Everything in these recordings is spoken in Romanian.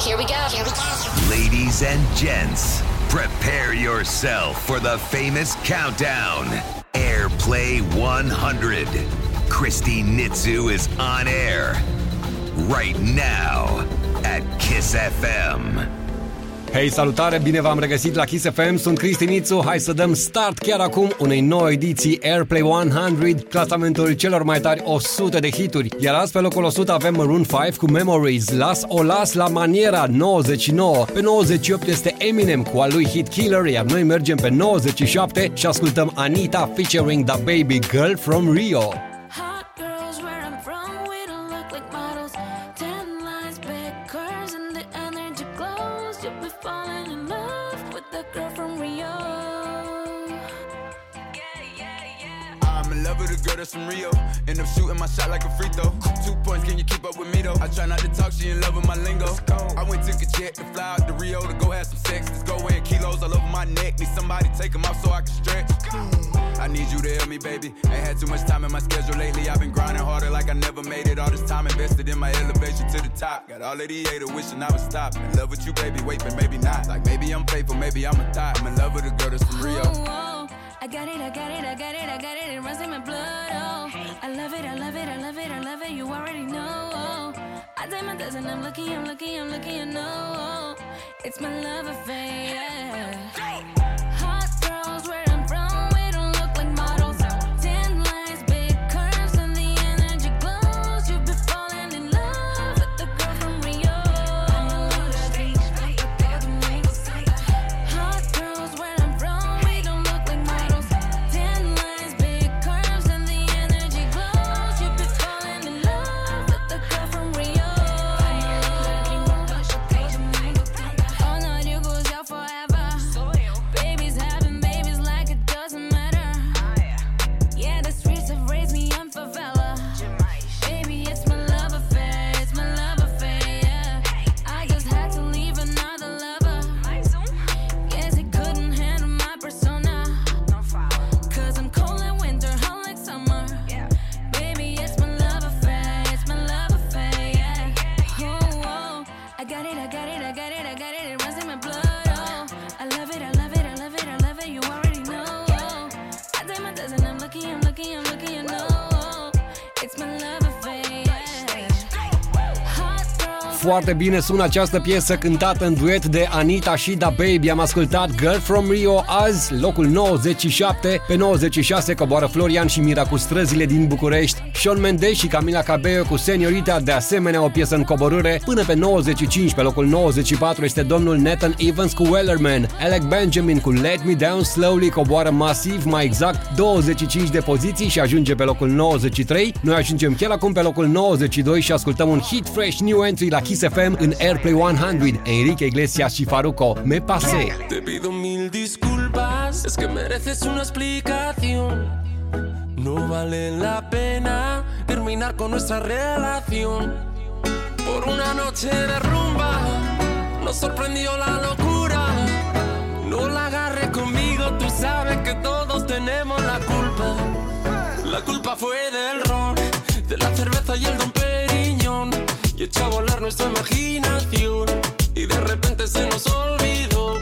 Here we go. Here we go. Ladies and gents, prepare yourself for the famous countdown. Airplay 100. Christy Nitzu is on air right now at Kiss FM. Hei, salutare, bine v-am regăsit la Kiss FM, sunt Cristi Nițu, hai să dăm start chiar acum unei noi ediții Airplay 100, clasamentul celor mai tari 100 de hituri. Iar azi pe locul 100 avem Maroon 5 cu Memories, Las o las la maniera 99, pe 98 este Eminem cu al lui Hit Killer, iar noi mergem pe 97 și ascultăm Anita featuring The Baby Girl from Rio. That's from Rio. End up shooting my shot like a free throw. Two points, can you keep up with me though? I try not to talk, she in love with my lingo. I went took a jet to fly out to Rio to go have some sex. Let's go in kilos all over my neck. Need somebody take them off so I can stretch. I need you to help me, baby. Ain't had too much time in my schedule lately. I've been grinding harder like I never made it. All this time invested in my elevation to the top. Got all of the haters wishing I would stop. In love with you, baby. Wait, but maybe not. Like maybe I'm faithful, maybe I'm a thought. I'm in love with a girl that's from Rio. I got it, I got it, I got it, I got it. It runs in my blood. Oh, I love it, I love it, I love it, I love it. You already know. Oh, I take my dozen. I'm lucky, I'm lucky, I'm lucky. You know, oh, it's my love affair. Yeah. Foarte bine sună această piesă cântată în duet de Anita și Da Baby. Am ascultat Girl from Rio azi, locul 97. Pe 96 coboară Florian și Mira cu străzile din București. Sean Mendes și Camila Cabello cu Seniorita, de asemenea o piesă în coborâre. Până pe 95, pe locul 94 este domnul Nathan Evans cu Wellerman. Alec Benjamin cu Let Me Down Slowly coboară masiv, mai exact 25 de poziții și ajunge pe locul 93. Noi ajungem chiar acum pe locul 92 și ascultăm un hit fresh new entry la Kiss FM în Airplay 100. Enrique Iglesias și Faruco, Me Pasé. Te pido mil disculpas, es que mereces una explicación. No vale la pena terminar con nuestra relación. Por una noche de rumba nos sorprendió la locura. No la agarres conmigo, tú sabes que todos tenemos la culpa. La culpa fue del ron, de la cerveza y el don. Y echó a volar nuestra imaginación. Y de repente se nos olvidó.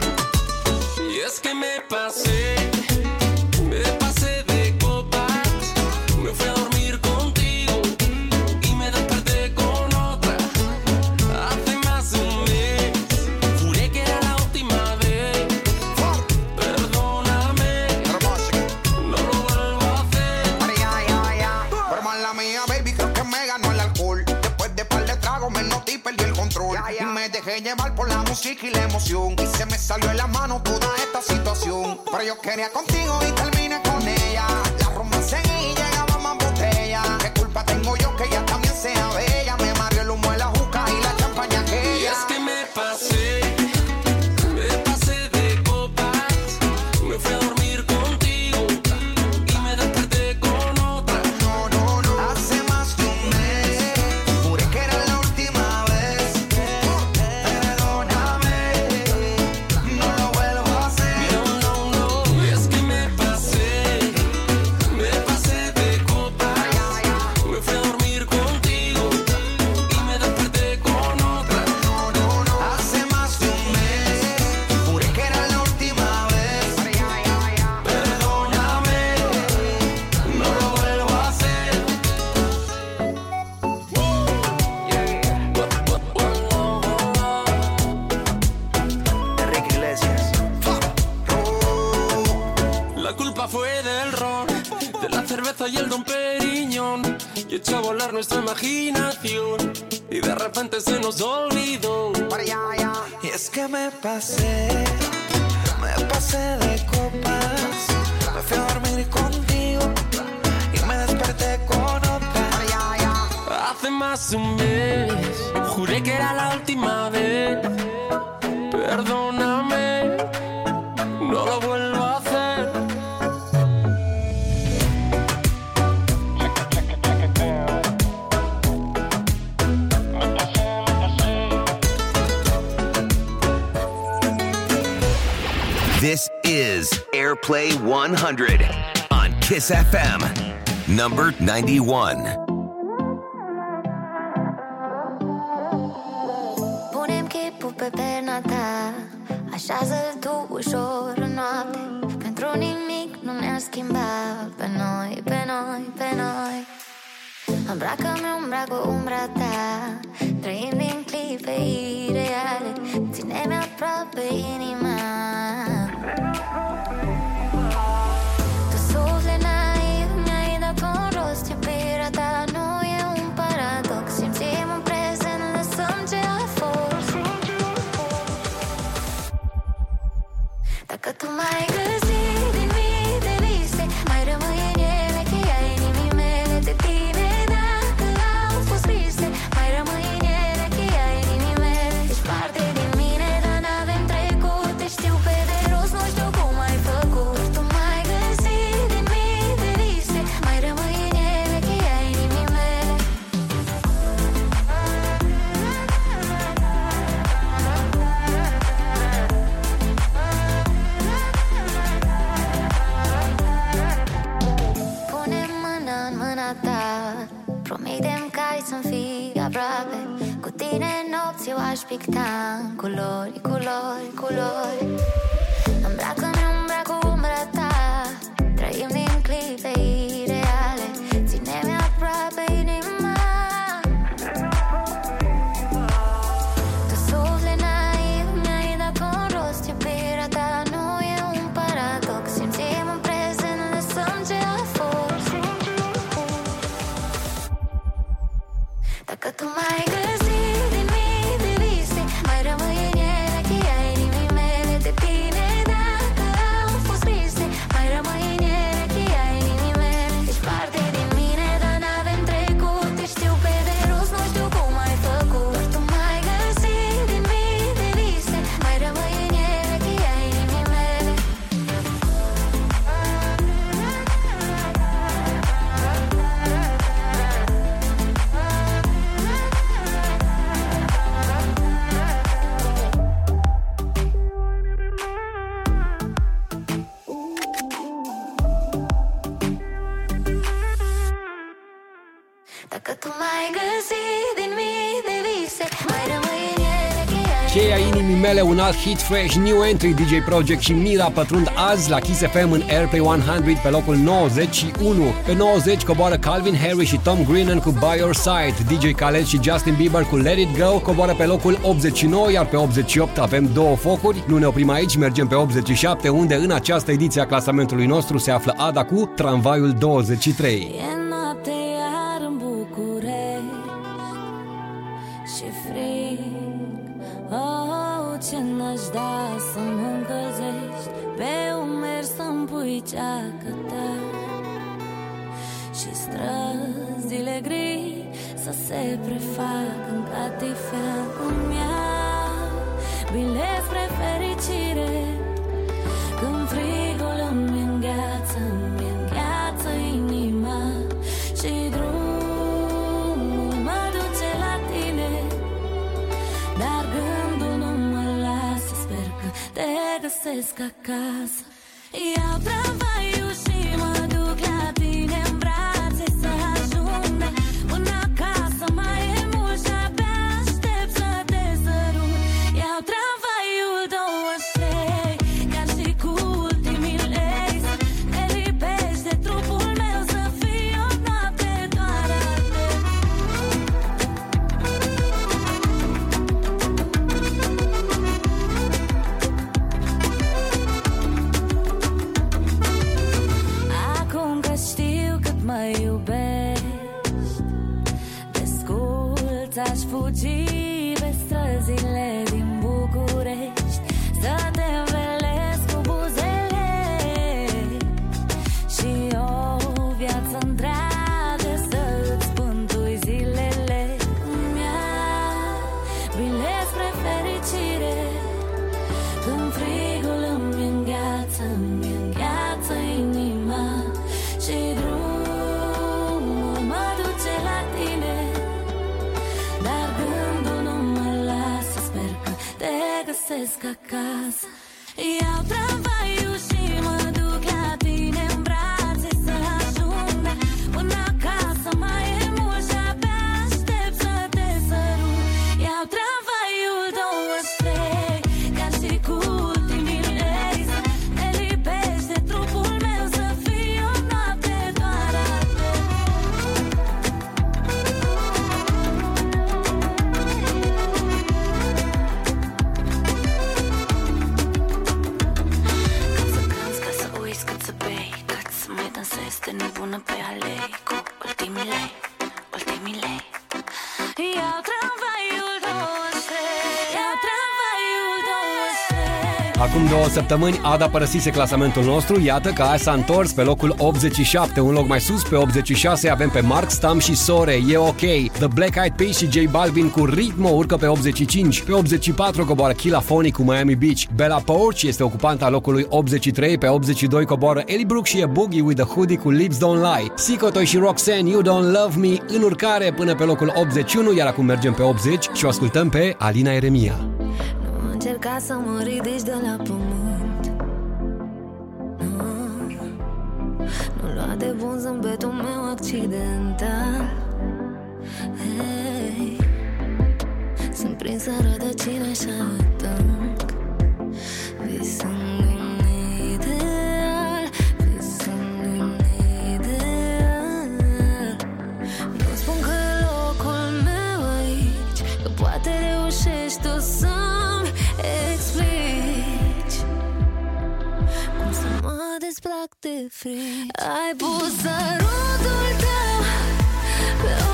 Y es que me pasé, quería contigo Kiss FM, number 91. ele, un alt hit fresh, new entry, DJ Project și Mira pătrund azi la Kiss FM în Airplay 100 pe locul 91. Pe 90 coboară Calvin Harris și Tom Greenan cu By Your Side, DJ Khaled și Justin Bieber cu Let It Go coboară pe locul 89, iar pe 88 avem două focuri. Nu ne oprim aici, mergem pe 87, unde în această ediție a clasamentului nostru se află Ada cu Tramvaiul 23. Yeah. Acum două săptămâni Ada părăsise clasamentul nostru, iată că azi s-a întors pe locul 87, un loc mai sus, pe 86 avem pe Mark Stam și Sore, e ok. The Black Eyed Peas și J Balvin cu Ritmo urcă pe 85, pe 84 coboară Killa Phony cu Miami Beach. Bella Poarch este ocupanta locului 83, pe 82 coboară Ellie Brooke și e Boogie with the Hoodie cu Lips Don't Lie. Sicotoi și Roxanne, You Don't Love Me, în urcare până pe locul 81, iar acum mergem pe 80 și o ascultăm pe Alina Eremia. Nu încerca să mă ridici de la pământ. Nu, nu lua de bun zâmbetul meu accidental. Hey, sunt prinsă în rădăcină așa adânc Visând un ideal, visând un ideal. Nu spun că e locul meu aici Că poate reușești tu să-mi mă desplac de frici. Ai pus sărutul tău Pe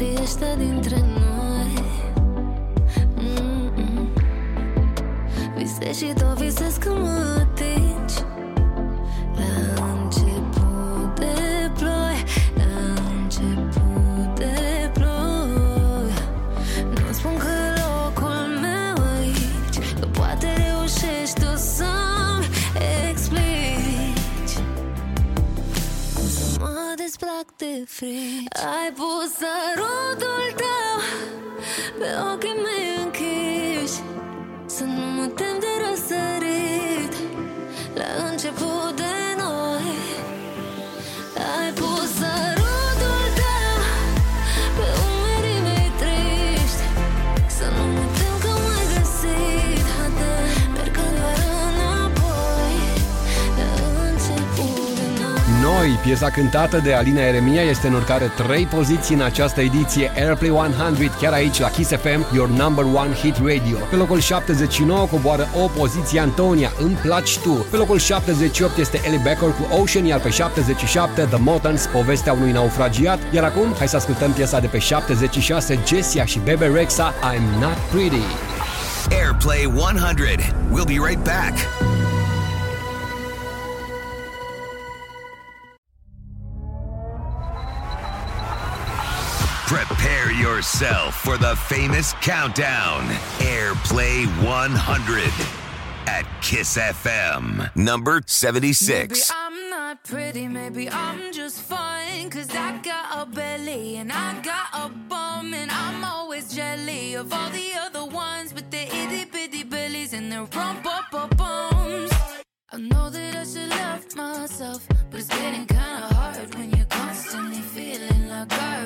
Topind ghețarii ăștia dintre noi Mm-mm. Visez și tot visez că mă desplac de frici Ai pus sărutul tău Pe ochii mei închiși Să nu mă tem de răsărit. La început de noi Noi, piesa cântată de Alina Eremia, este în urcare 3 poziții în această ediție Airplay 100, chiar aici la Kiss FM, your number one hit radio. Pe locul 79 coboară o poziție Antonia, Îmi placi tu. Pe locul 78 este Ellie Becker cu Ocean, iar pe 77 The Motans, povestea unui naufragiat. Iar acum, hai să ascultăm piesa de pe 76, Jessia și Bebe Rexha, I'm Not Pretty. Airplay 100. We'll be right back. Yourself for the famous countdown. Airplay 100 at Kiss FM, number 76. I'm not pretty, maybe I'm just fine. Cause I got a belly and I got a bum, and I'm always jelly of all the other ones with itty bitty bellies and their rump up bums. I know that I should love myself, but it's getting kinda hard when you're constantly feeling like garbage.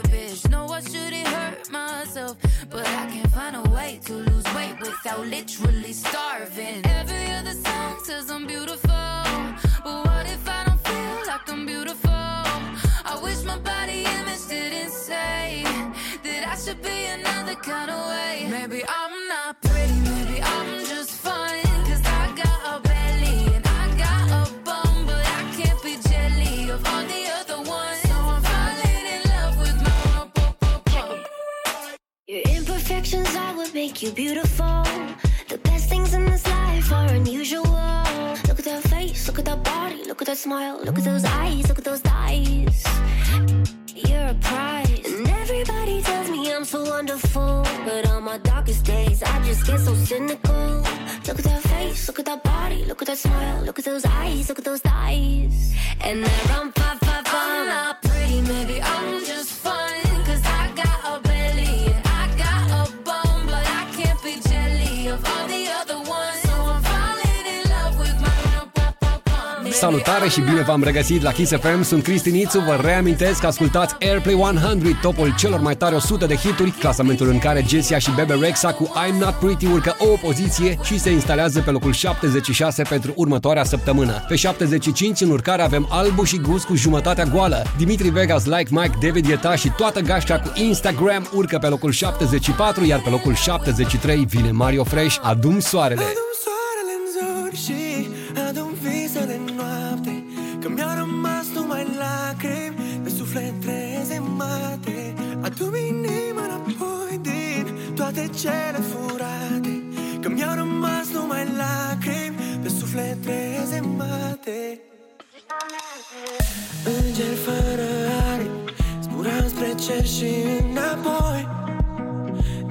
No, I shouldn't hurt myself, but I can't find a way to lose weight without literally starving. Every other song says I'm beautiful, but what if I don't feel like I'm beautiful? I wish my body image didn't say that I should be another kind of way. Maybe I'm not make you beautiful. The best things in this life are unusual. Look at that face, look at that body, look at that smile, look at those eyes, look at those thighs. You're a prize, and everybody tells me I'm so wonderful. But on my darkest days, I just get so cynical. Look at that face, look at that body, look at that smile, look at those eyes, look at those thighs. And that rum pa pa I'm not pretty, maybe I'm just fine. Salutare și bine v-am regăsit la Kiss FM, sunt Cristi Nițu, vă reamintesc că ascultați Airplay 100, topul celor mai tare 100 de hituri, clasamentul în care Jessia și Bebe Rexha cu I'm Not Pretty urcă o poziție și se instalează pe locul 76 pentru următoarea săptămână. Pe 75 în urcare avem Albu și Gus cu jumătatea goală. Dimitri Vegas, Like Mike, David Guetta și toată gașca cu Instagram urcă pe locul 74, iar pe locul 73 vine Mario Fresh, Adum Soarele. Adun soarele în zori și Adu-mi inima înapoi din toate cele furate Că mi-au rămas numai lacrimi Pe suflet trezemate Înger fără aripi Zburam spre cer și înapoi.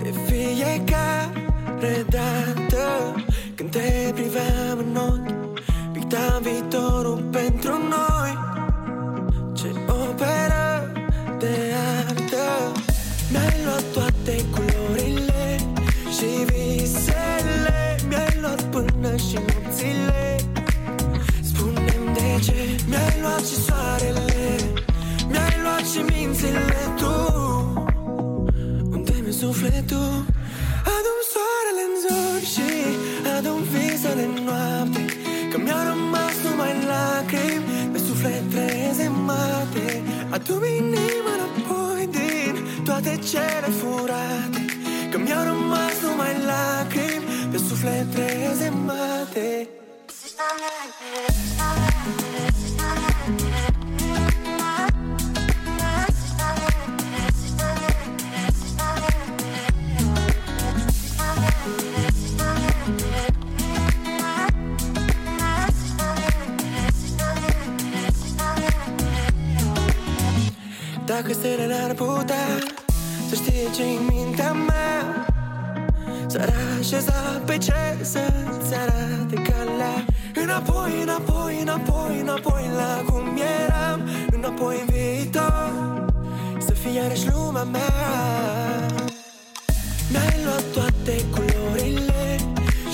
De fiecare dată Când te priveam în ochi Pictam viitorul pentru noi și nopțile. Spune-mi de ce Mi-ai luat și soarele? Mi-ai luat și mințile tu. Unde mi sufletul? Adum soarele în zori și adum visele în noapte. Că mi-au rămas numai lacrimi Pe suflet trezemate Adum inima înapoi din toate cele furate. Că mi-au rămas numai lacrimi Pe suflet trezemate Dacă stelele ar putea Să știe ce-i în mintea mea S-ar așeza pe cer să-ți arate calea. Înapoi, înapoi, înapoi, înapoi la cum eram. Înapoi în viitor Să fie iarăși lumea mea. Mi-ai luat toate culorile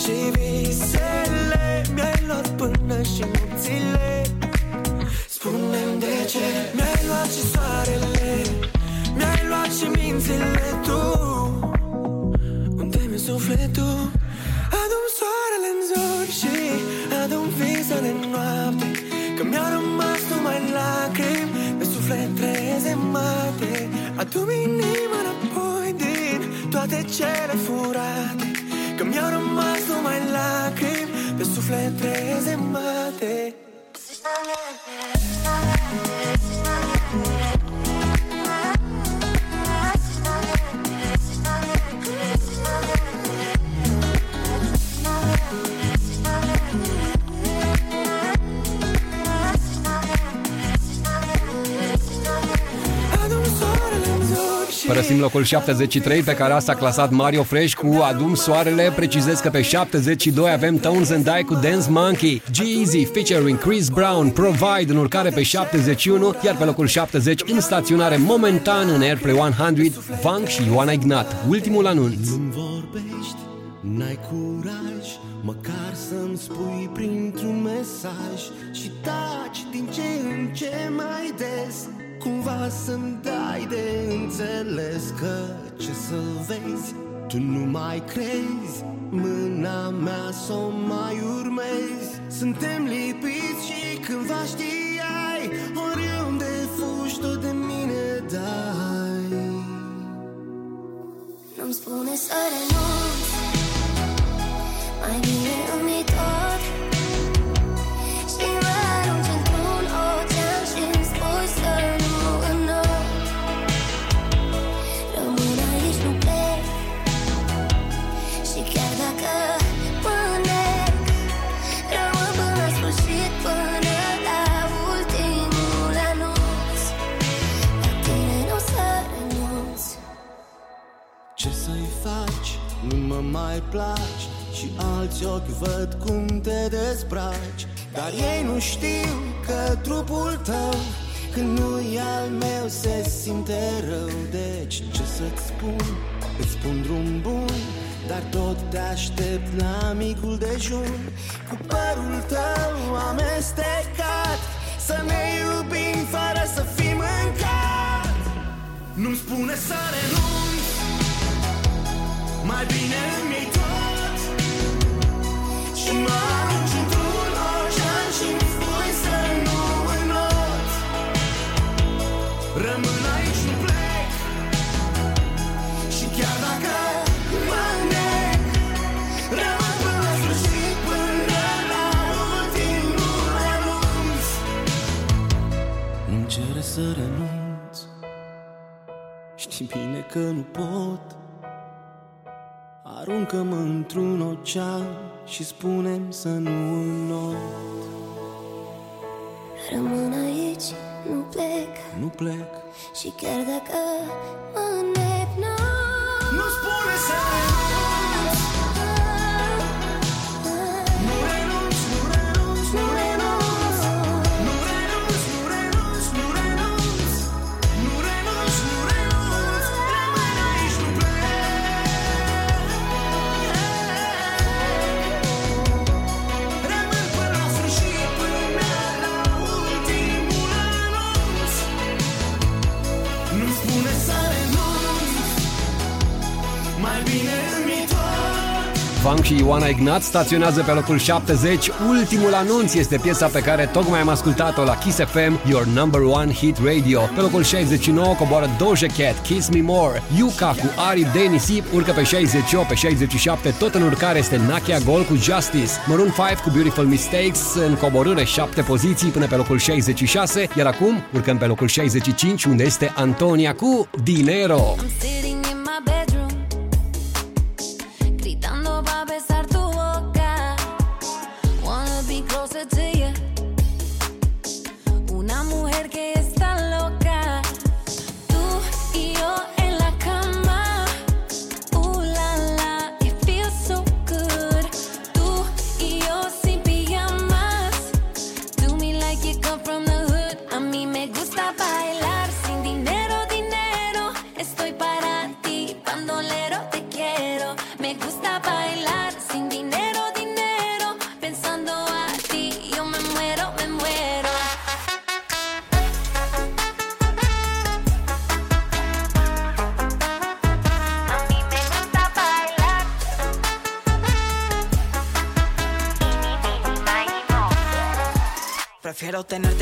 Și visele. Mi-ai luat până și nopțile. Spune-mi de ce Adum inima înapoi din toate cele furate Că mi-au rămas numai lacrimi Pe suflet trezemate Părăsim locul 73 pe care asta a clasat Mario Fresh cu Adum Soarele. Precizez că pe 72 avem Tones and Die cu Dance Monkey, G-Eazy featuring Chris Brown, Provide în urcare pe 71, iar pe locul 70 în staționare momentan în Airplay 100, Vank și Ioana Ignat. Ultimul anunț. Nu vorbești, n-ai curaj, măcar să-mi spui printr-un mesaj și taci din ce în ce mai des. Cumva să-mi dai de înțeles Că ce să-l vezi, tu nu mai crezi. Mâna mea să o mai urmezi. Suntem lipiți și cândva știai Oriunde fugi tot de mine dai. Nu-mi spune să renunț Mai bine îmi iei tot mai placi Și alți ochi văd cum te dezbraci. Dar ei nu știu că trupul tău Când nu e al meu se simte rău. Deci ce să-ți spun? Îți spun drum bun Dar tot te aștept la micul dejun. Cu părul tău amestecat Să ne iubim fără să fim mâncat Nu-mi spune să renunț mai bine îmi iei tot. Și mă arunci într-un ocean Și-mi spui să nu înot. Rămân aici, nu plec. Și chiar dacă mă nec Rămân până la sfârșit Până la ultimul anunț. Nu-mi cere să renunț. Știi bine că nu pot Aruncă-mă într-un ocean și spunem să nu înot Rămân aici, nu plec. Nu plec. Și chiar dacă mă nec, nu Nu spune să renunț Funk și Ioana Ignat staționează pe locul 70. Ultimul anunț este piesa pe care tocmai am ascultat-o la Kiss FM, Your Number One Hit Radio. Pe locul 69 coboară Doja Cat, Kiss Me More. Yuka cu Ari de Nisip urcă pe 68, pe 67 tot în urcare este Nakia Gold cu Justice. Maroon 5 cu Beautiful Mistakes în coborâre 7 poziții până pe locul 66, iar acum urcăm pe locul 65 unde este Antonia cu Dinero. I'm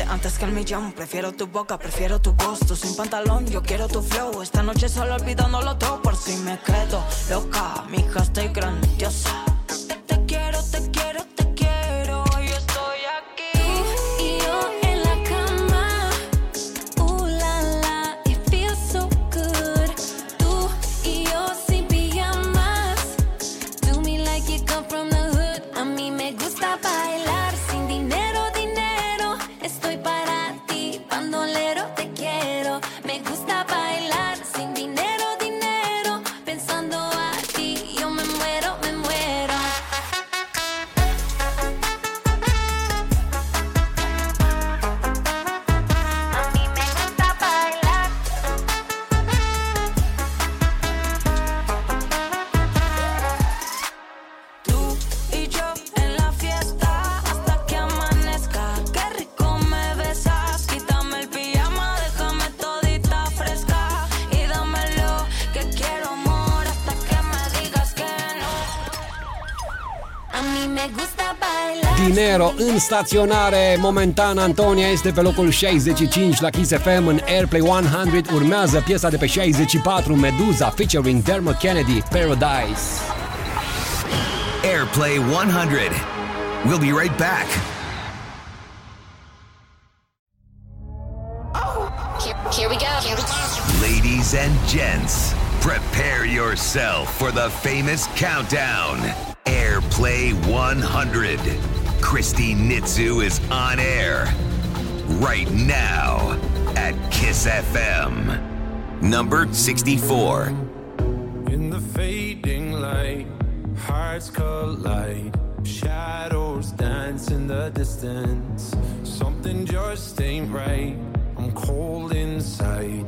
antes que el millón. Prefiero tu boca, prefiero tu. Tú sin pantalón, yo quiero tu flow. Esta noche solo olvidándolo todo por si me quedo loca. Mi hija, estoy grandiosa. În staționare. Momentan Antonia este pe locul 65 la Kiss FM în Airplay 100. Urmează piesa de pe 64 Medusa featuring Dermot Kennedy Paradise. Airplay 100. We'll be right back. Oh, here, here we go. Here we go. Ladies and gents, prepare yourself for the famous countdown. Airplay 100. Christy Nitzu is on air right now at Kiss FM. Number 64. In the fading light, hearts collide. Shadows dance in the distance. Something just ain't right. I'm cold inside.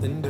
something new.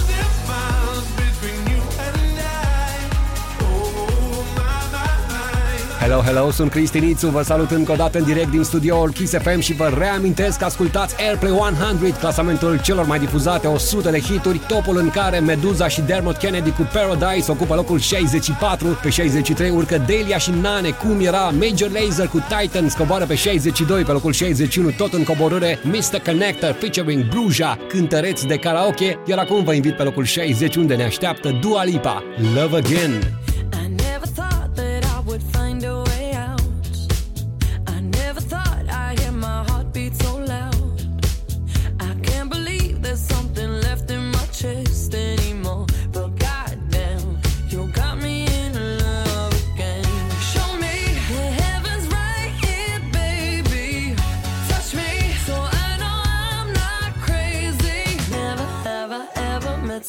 Hello, hello, sunt Cristinițu, vă salut încă o dată în direct din studioul Kiss FM și vă reamintesc că ascultați Airplay 100, clasamentul celor mai difuzate 100 de hituri, topul în care Meduza și Dermot Kennedy cu Paradise ocupă locul 64, pe 63 urcă Delia și Nane, cum era Major Lazer cu Titans, coboară pe 62, pe locul 61, tot în coborâre Mr. Connector featuring Bruja, cântăreți de karaoke, iar acum vă invit pe locul 60 unde ne așteaptă Dua Lipa, Love Again.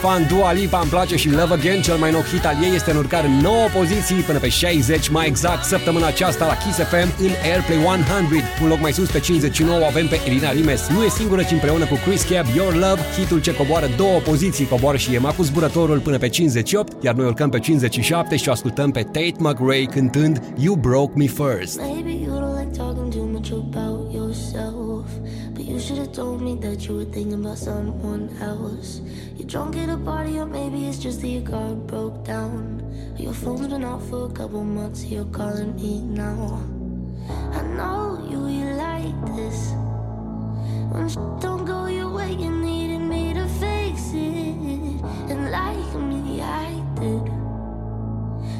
fan Dua Lipa, îmi place și Love Again, cel mai nou hit al ei este în urcare 9 poziții până pe 60, mai exact săptămâna aceasta la Kiss FM în Airplay 100. Un loc mai sus pe 59 avem pe Irina Rimes. Nu e singură, ci împreună cu Chris Cab, Your Love, hitul ce coboară două poziții, coboară și Ema cu zburătorul până pe 58, iar noi urcăm pe 57 și o ascultăm pe Tate McRae cântând You Broke Me First. Maybe you don't like talking too much about yourself. But you should have told me that you were thinking about someone else. You're drunk at a party, or maybe it's just that your car broke down. Your phone's been off for a couple months, you're calling me now. I know you, you like this. When shit don't go your way, you needed me to fix it. And like me, I did.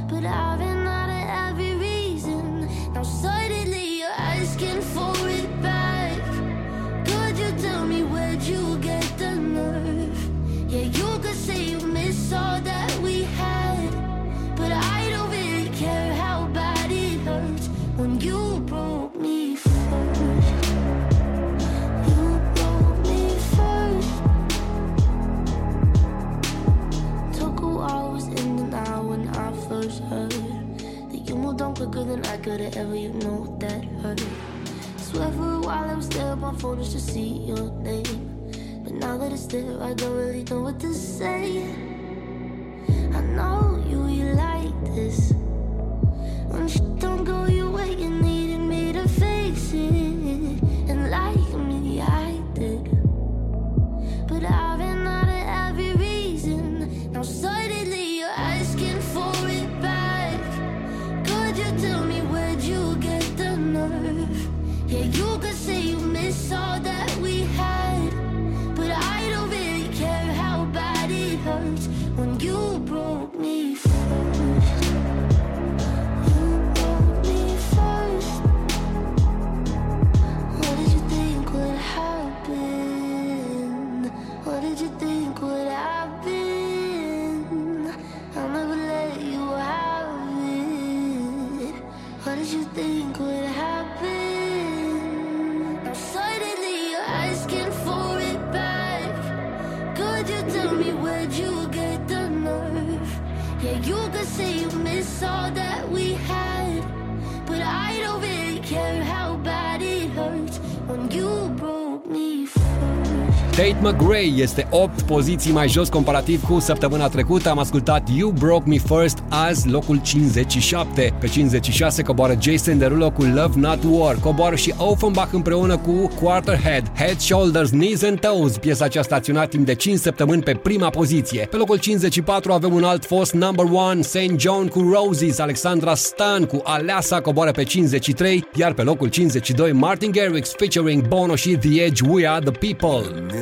But I've been out of every reason. Now suddenly quicker than I could have ever. You know that hurt. Swear for a while I was there on my phone just to see your name. But now that it's there, I don't really know what to say. I know you, you like this. When shit don't go your way, you Tate McRae este 8 poziții mai jos comparativ cu săptămâna trecută. Am ascultat You Broke Me First, azi locul 57. Pe 56 coboară Jason Derulo cu Love Not War. Coboară și Offenbach împreună cu Quarterhead, Head, Shoulders, Knees and Toes. Piesa aceasta a ționat timp de 5 săptămâni pe prima poziție. Pe locul 54 avem un alt fost number one, St. John cu Roses, Alexandra Stan cu Aleasa coboară pe 53, iar pe locul 52 Martin Garrix featuring Bono și The Edge, We Are The People.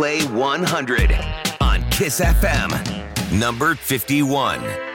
Play 100 on Kiss FM, number 51.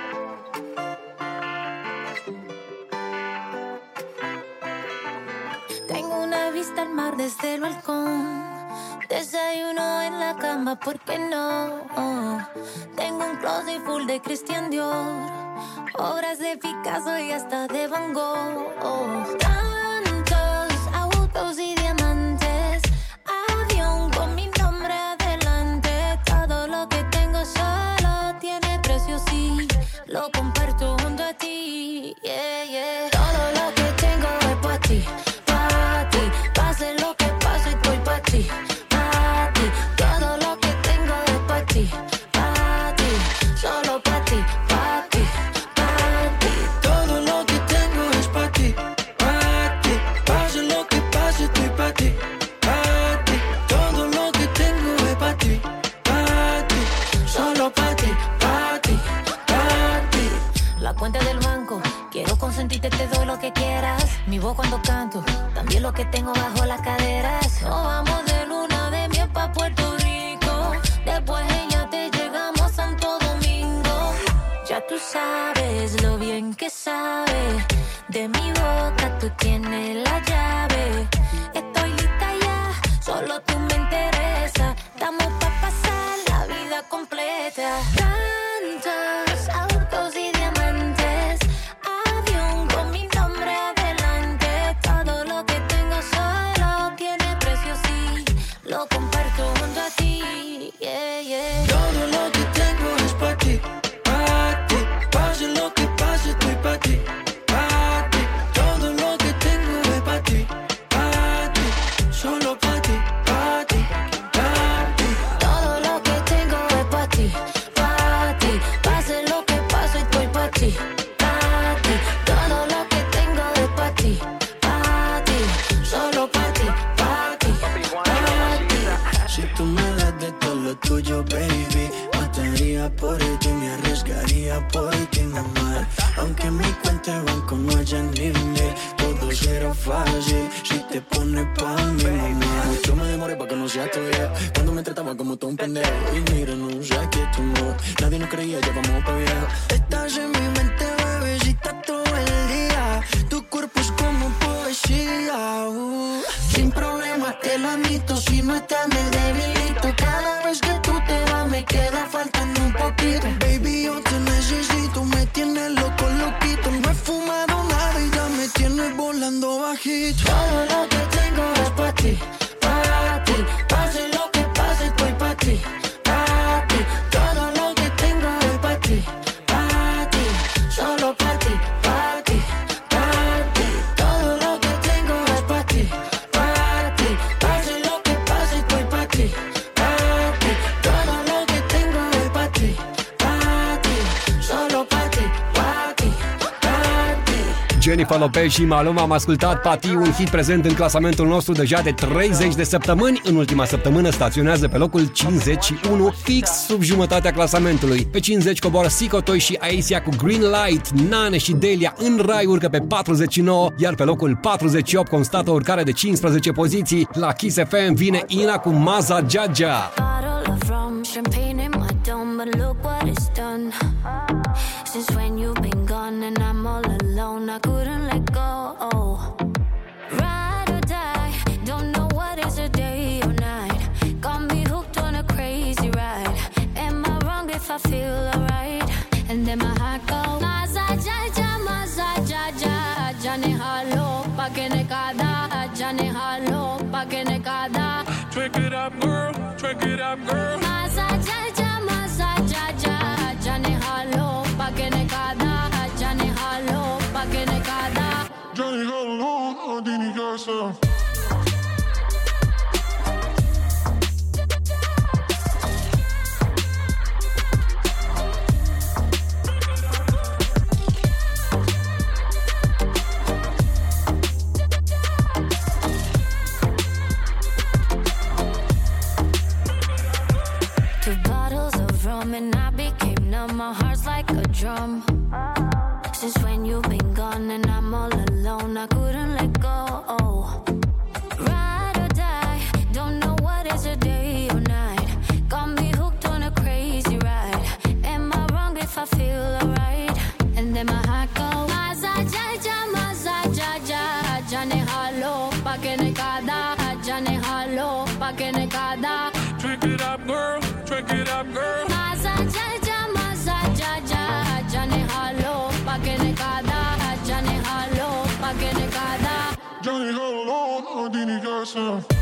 Jennifer Lopez și Maluma am ascultat Pati, un hit prezent în clasamentul nostru deja de 30 de săptămâni. În ultima săptămână staționează pe locul 51, fix sub jumătatea clasamentului. Pe 50 coboară Sicotoi și Aisia cu Green Light, Nane și Delia în rai urcă pe 49, iar pe locul 48 constată o urcare de 15 poziții. La Kiss FM vine Ina cu Maza Jaja. Bottle champagne in my dome, but look what it's done. up, girl. drum Oh.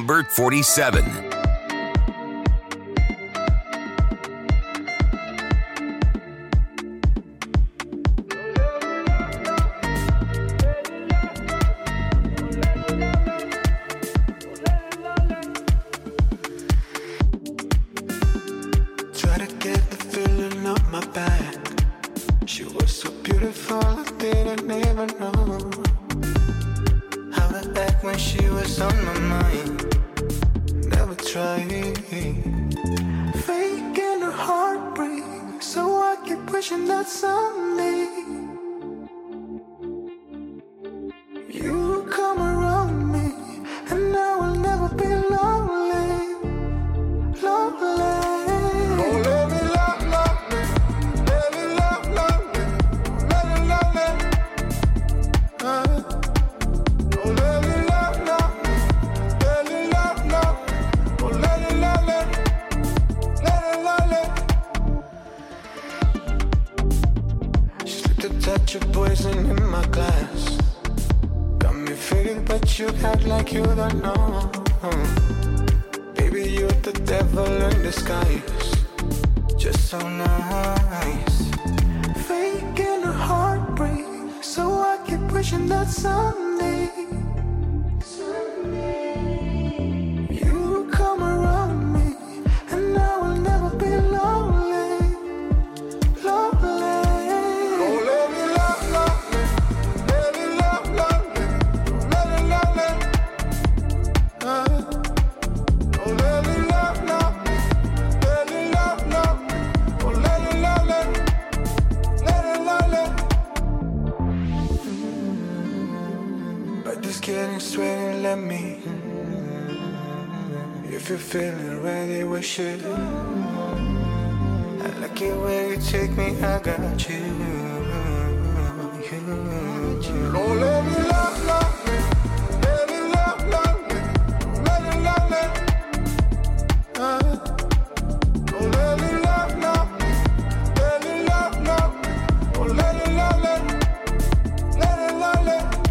number 47.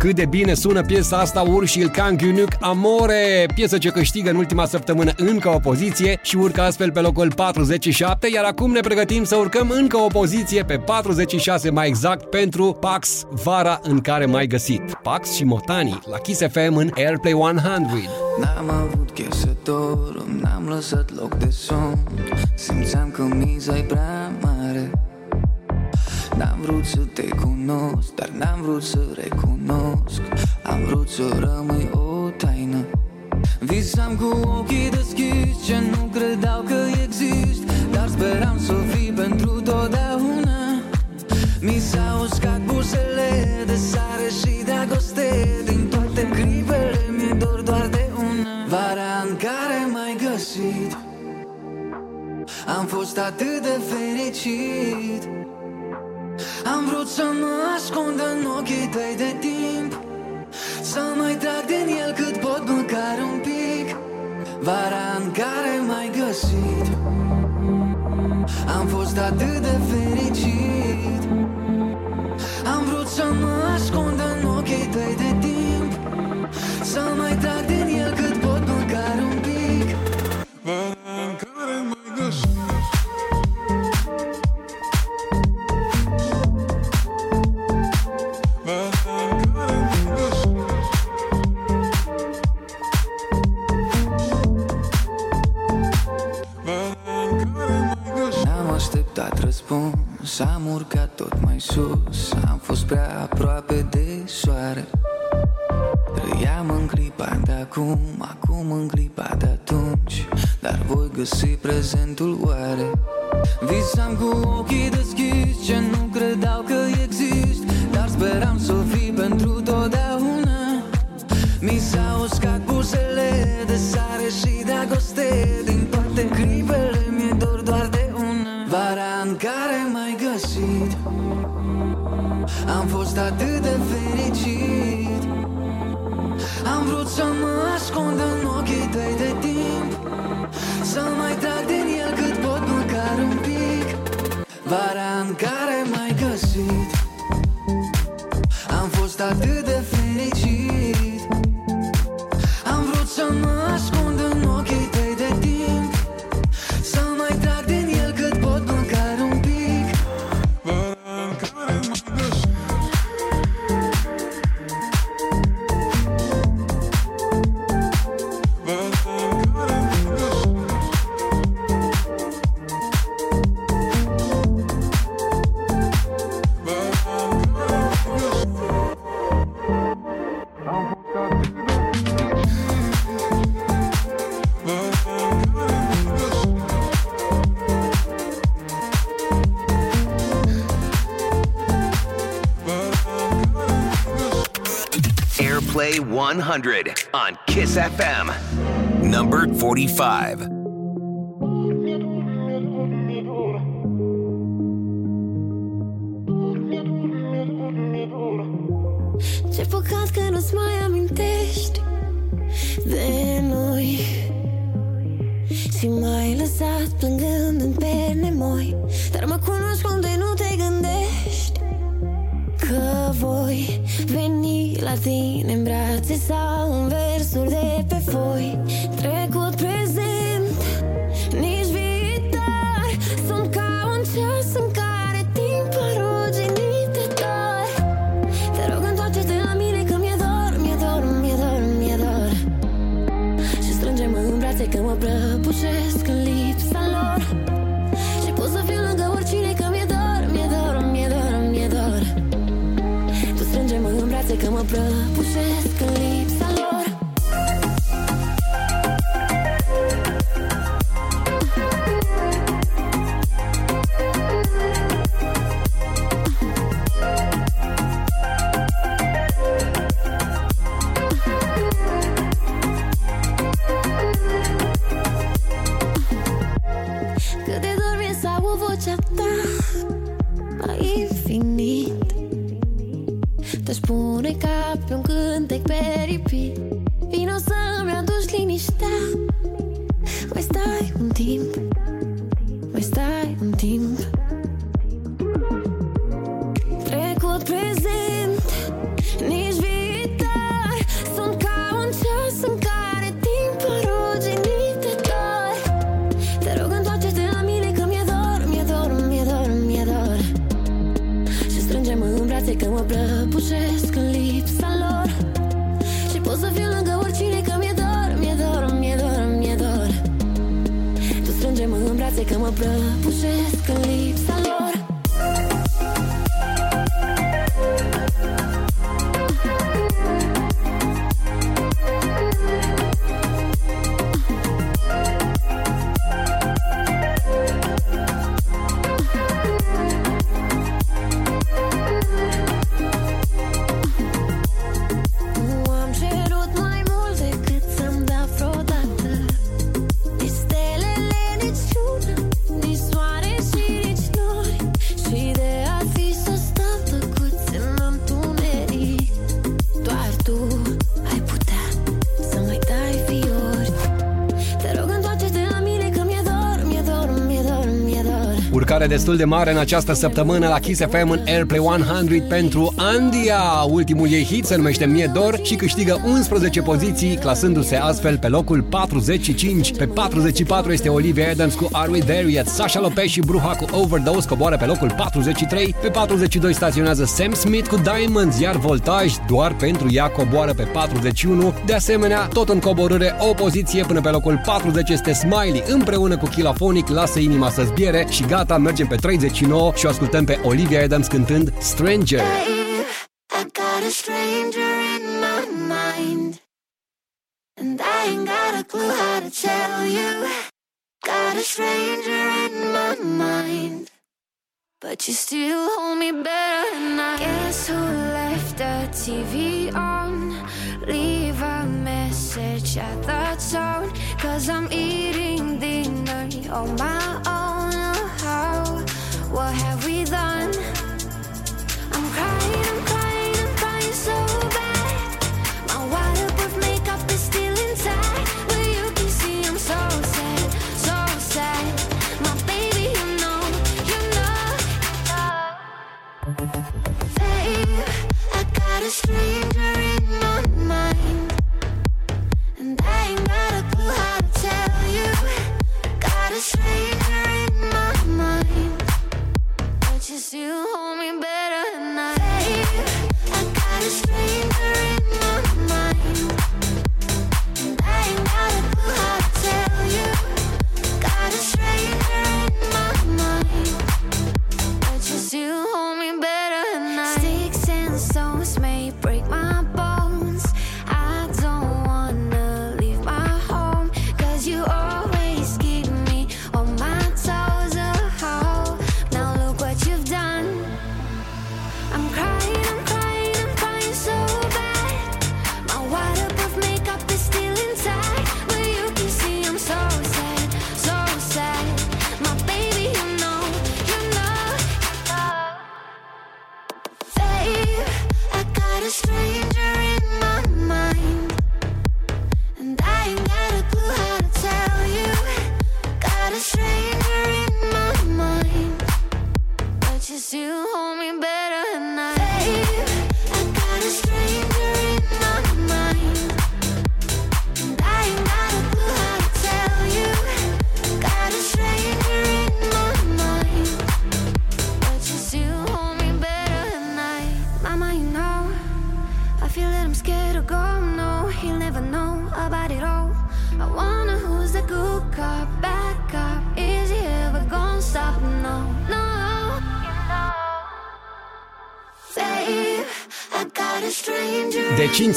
Cât de bine sună piesa asta Urșil Cangyunuk Amore, piesă ce câștigă în ultima săptămână încă o poziție și urcă astfel pe locul 47, iar acum ne pregătim să urcăm încă o poziție pe 46 mai exact pentru Pax Vara în care mai găsit. Pax și Motani la Kiss FM în Airplay 100. N-am avut chef să dorm, n-am lăsat loc de somn Simțeam că miza e prea mare N-am vrut să te cunosc, dar n-am vrut să recunosc. Am vrut să rămâi o taină. Visam cu ochii deschiși ce nu credeau că exist Dar speram să fii pentru totdeauna. Mi s-au uscat buzele de sare și de agoste Din toate clipele mi-e dor doar de una. Vara în care m-ai găsit Am fost atât de fericit Am vrut să mă ascund în ochii tăi de timp Să mai trag din el cât pot măcar un pic. Vara în care m-ai găsit Am fost atât de fericit. Am vrut să mă ascund în ochii tăi de timp Să mai trag din el cât pot măcar un pic. Vara răspuns Am urcat tot mai sus Am fost prea aproape de soare. Trăiam în clipa de acum Acum în clipa de atunci Dar voi găsi prezentul oare? Visam cu ochii deschiși Ce nu credeau că exist Dar speram să fii pentru totdeauna. Mi s-au uscat buzele de sare și de agoste Din toate clipele Am fost atât de fericit. Am vrut să mă ascund în ochii tăi de timp. Să mai trag din el cât pot măcar un pic. Vara în care m-ai găsit. Am fost atât de fericit. Am vrut să mă ascund Airplay 100 on Kiss FM. Number 45. Ce păcat că nu-ți mai lăsat plângând în perne moi Dar mă cunosc cum voi veni la tine în brațe sau în versuri de pe foi. Trecut, prezent, nici viitor. Sunt ca un ceas în care timpul ruge de dor Te rog întoarce-te la mine că mi-e dor, mi-e dor, mi-e dor, mi-e dor. Și strângem în brațe că mă prăbușesc în lipsa lor. sé cómo propuse Eclipse destul de mare în această săptămână la Kiss FM în Airplay 100 pentru Andia. Ultimul ei hit se numește Mie Dor și câștigă 11 poziții, clasându-se astfel pe locul 45. Pe 44 este Olivia Adams cu Are We There Yet? Sasha Lopez și Bruha cu Overdose coboară pe locul 43. Pe 42 staționează Sam Smith cu Diamonds, iar Voltage doar pentru ea coboară pe 41. De asemenea, tot în coborâre o poziție până pe locul 40 este Smiley împreună cu Kilafonic, lasă inima să zbiere și gata, mergem pe 39 și o ascultăm pe Olivia Adams cântând Stranger. Hey!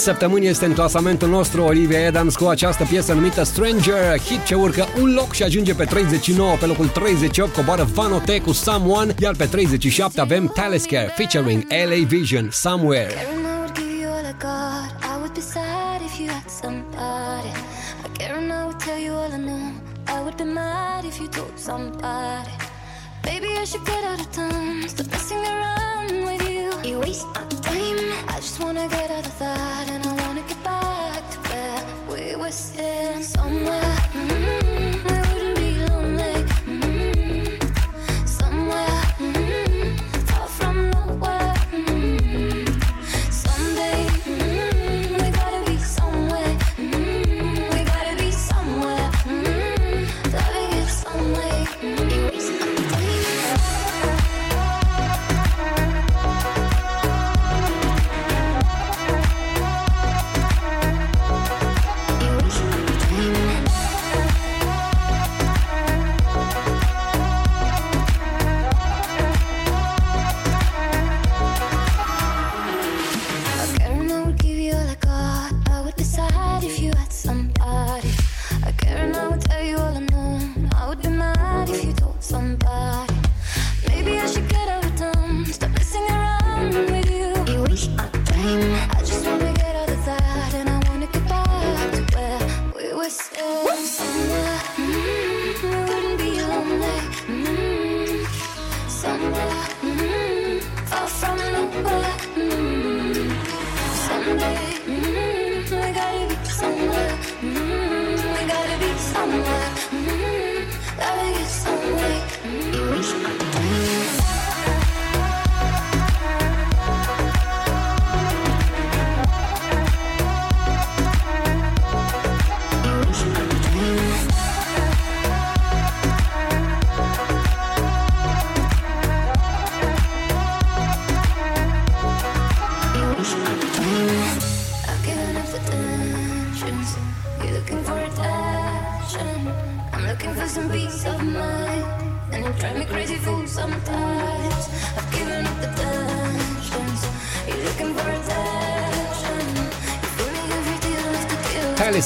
săptămâni este în clasamentul nostru Olivia Adams cu această piesă numită Stranger, hit ce urcă un loc și ajunge pe 39, pe locul 38 coboară Vanote cu Someone, iar pe 37 avem Talisker featuring LA Vision Somewhere.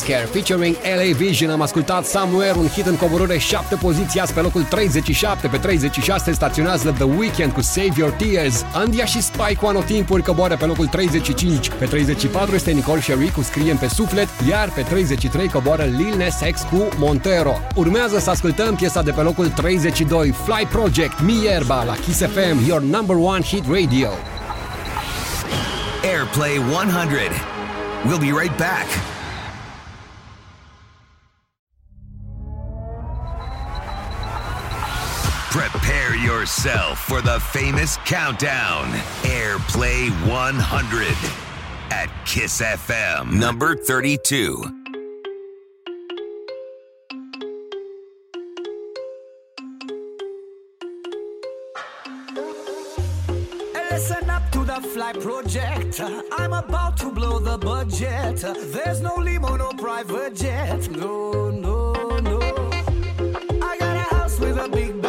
Scare featuring LA Vision. Am ascultat Somewhere, un hit în coborâre 7 poziții, azi pe locul 37, pe 36 staționează The Weekend cu Save Your Tears. Andia și Spike cu anotimpuri coboară pe locul 35, pe 34 este Nicole Sherry cu Scriem pe suflet, iar pe 33 coboară Lil Nas X cu Montero. Urmează să ascultăm piesa de pe locul 32, Fly Project, Mierba la Kiss FM, your number one hit radio. Airplay 100. We'll be right back. yourself for the famous countdown Airplay 100 at Kiss FM, number 32. Listen up to the fly project. I'm about to blow the budget. There's no limo, no private jet. No, no, no. I got a house with a big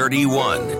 31.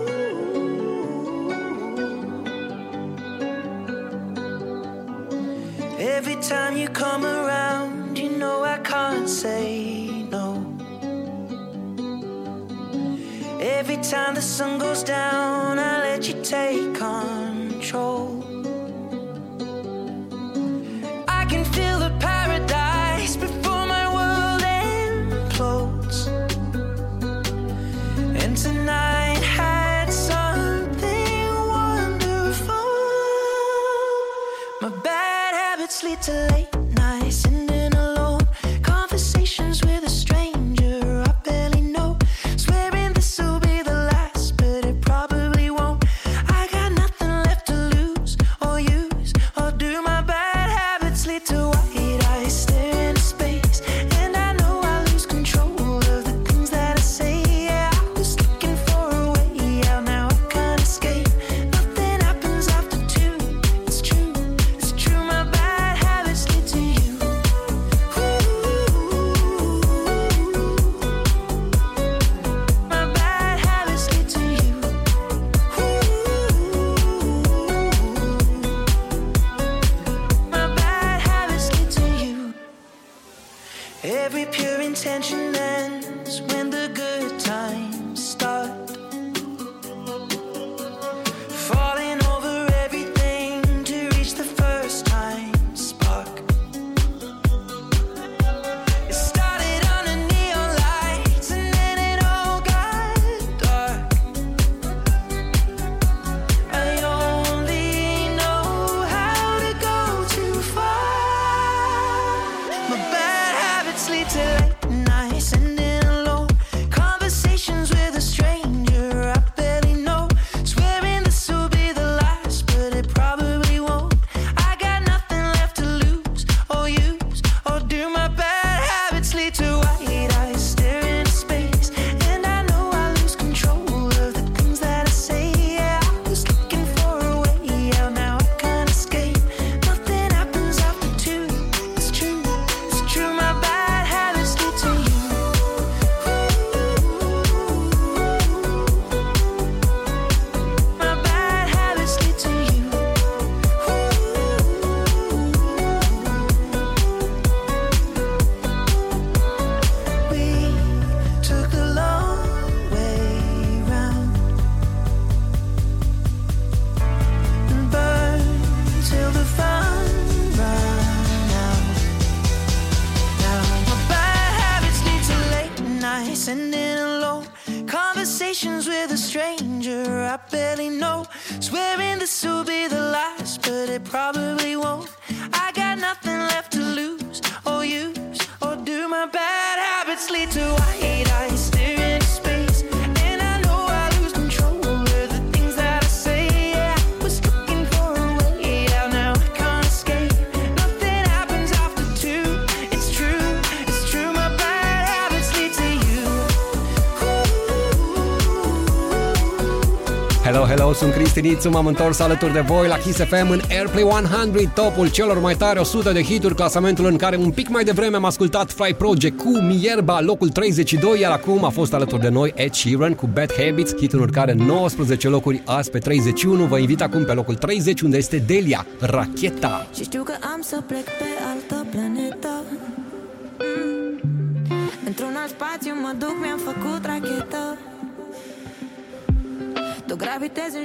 to late. Crinițu, m-am întors alături de voi la Kiss FM în Airplay 100, topul celor mai tare 100 de hituri, clasamentul în care un pic mai devreme am ascultat Fly Project cu Mierba, locul 32, iar acum a fost alături de noi Ed Sheeran cu Bad Habits, hit în urcare 19 locuri azi pe 31. Vă invit acum pe locul 30 unde este Delia, Racheta. Și știu că am să plec pe altă planetă. Mm. Într-un alt spațiu mă duc, mi-am făcut rachetă Tu gravitezi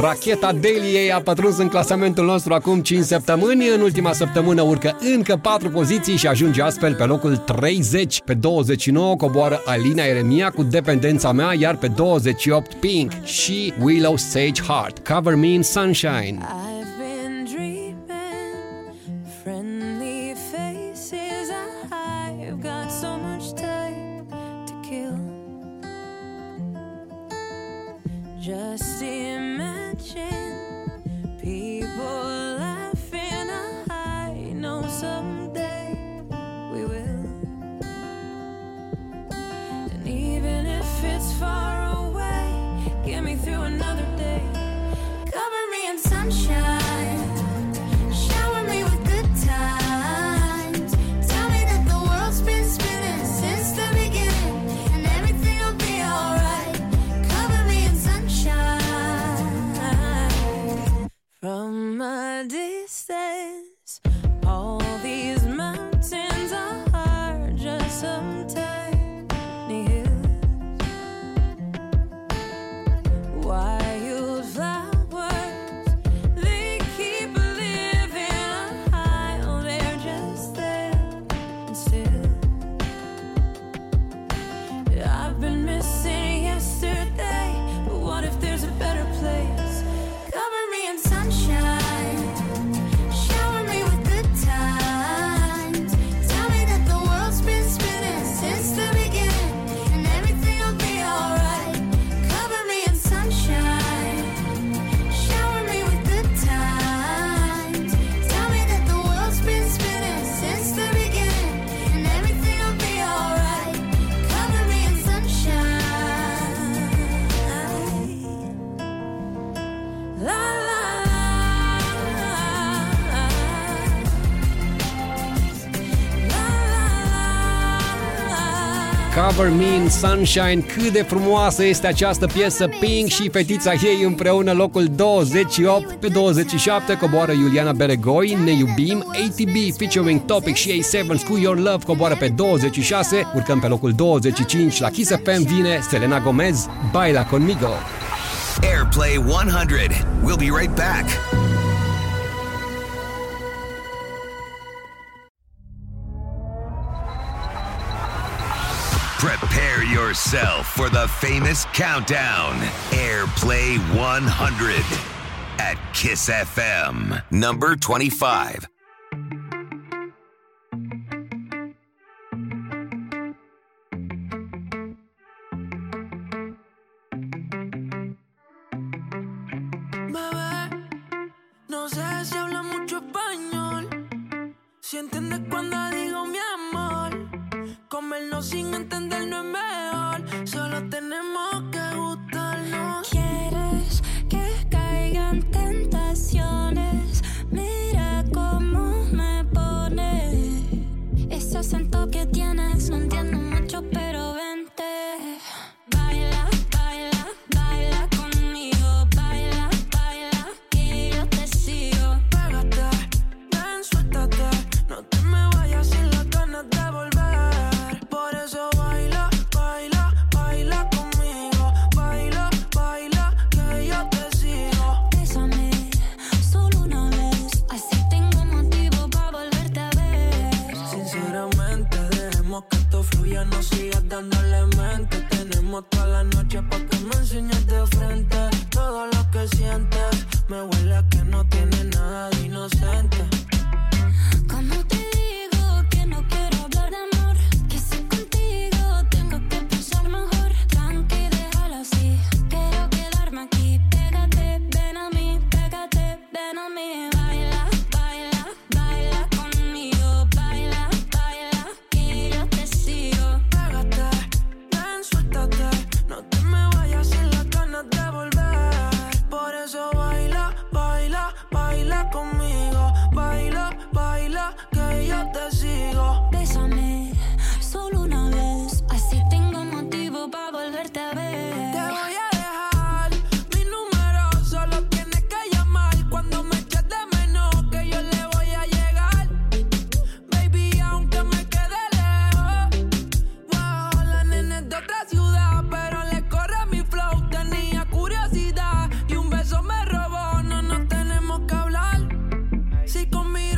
Racheta Deliei a pătruns în clasamentul nostru acum 5 săptămâni. În ultima săptămână urcă încă 4 poziții și ajunge astfel pe locul 30. Pe 29 coboară Alina Eremia cu Dependența mea, iar pe 28 Pink și Willow Sage Heart, Cover Me in Sunshine. Never Mean Sunshine. Cât de frumoasă este această piesă Pink și fetița ei împreună locul 28 pe 27 coboară Iuliana Beregoi, Ne iubim, ATB featuring Topic și A7 cu Your Love coboară pe 26, urcăm pe locul 25 la Kiss FM vine Selena Gomez, Baila Conmigo. Airplay 100. We'll be right back. yourself for the famous countdown Airplay 100 at Kiss FM, number 25. conmigo.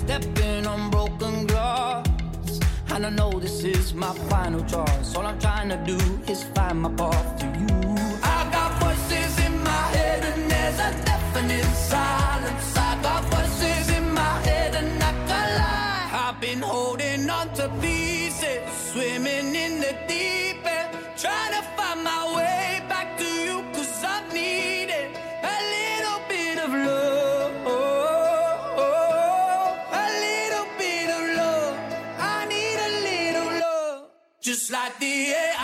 stepping on broken glass. And I know this is my final choice. All I'm trying to do is find my path to you. I got voices in my head, and there's a deafening silence. I got voices in my head, and I can't lie. I've been holding on to pieces, swimming in the deep end, trying to find my way. like the air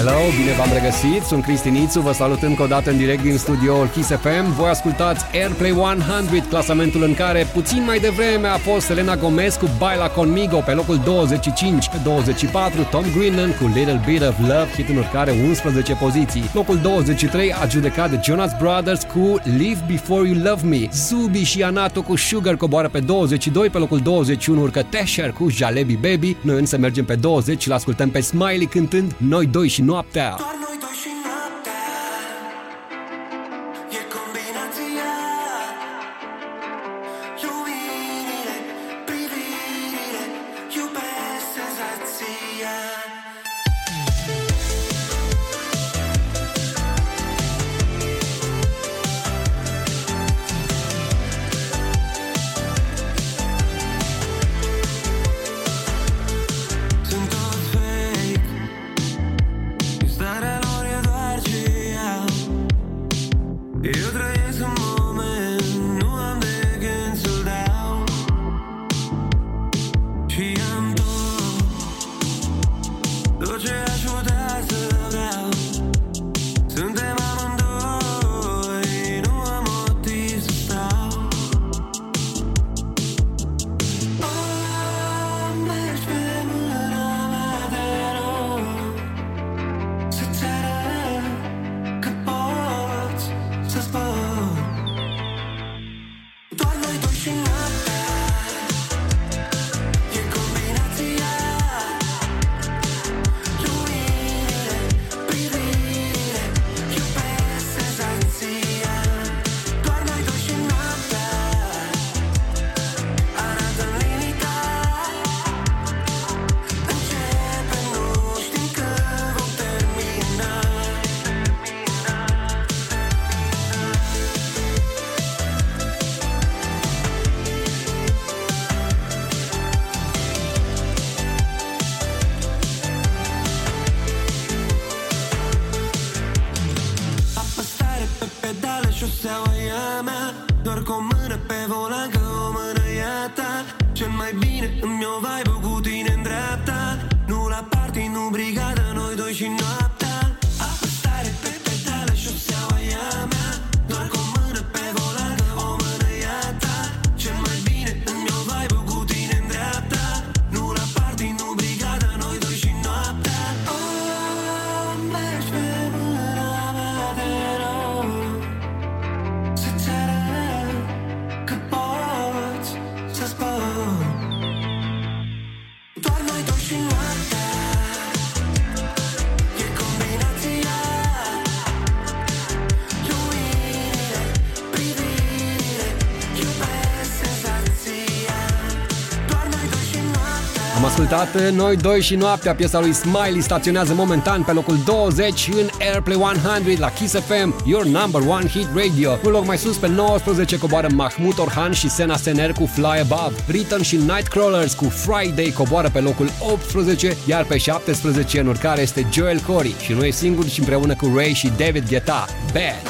Hello, bine v-am regăsit, sunt Cristi Nițu, vă salut încă o dată în direct din studioul Kiss FM. Voi ascultați Airplay 100, clasamentul în care puțin mai devreme a fost Elena Gomez cu Baila Conmigo pe locul 25, 24 Tom Greenland cu Little Bit of Love, hit în urcare 11 poziții. Locul 23 a judecat de Jonas Brothers cu Live Before You Love Me. Zubi și Anato cu Sugar coboară pe 22, pe locul 21 urcă Tesher cu Jalebi Baby. Noi însă mergem pe 20 și l ascultăm pe Smiley cântând Noi doi și opt out. dată, Noi doi și noaptea, piesa lui Smiley staționează momentan pe locul 20 în Airplay 100 la Kiss FM, Your Number One Hit Radio. Un loc mai sus pe 19 coboară Mahmut Orhan și Sena Sener cu Fly Above, Britain și Nightcrawlers cu Friday coboară pe locul 18, iar pe 17 în urcare este Joel Corey și nu e singur și împreună cu Ray și David Guetta, Bad.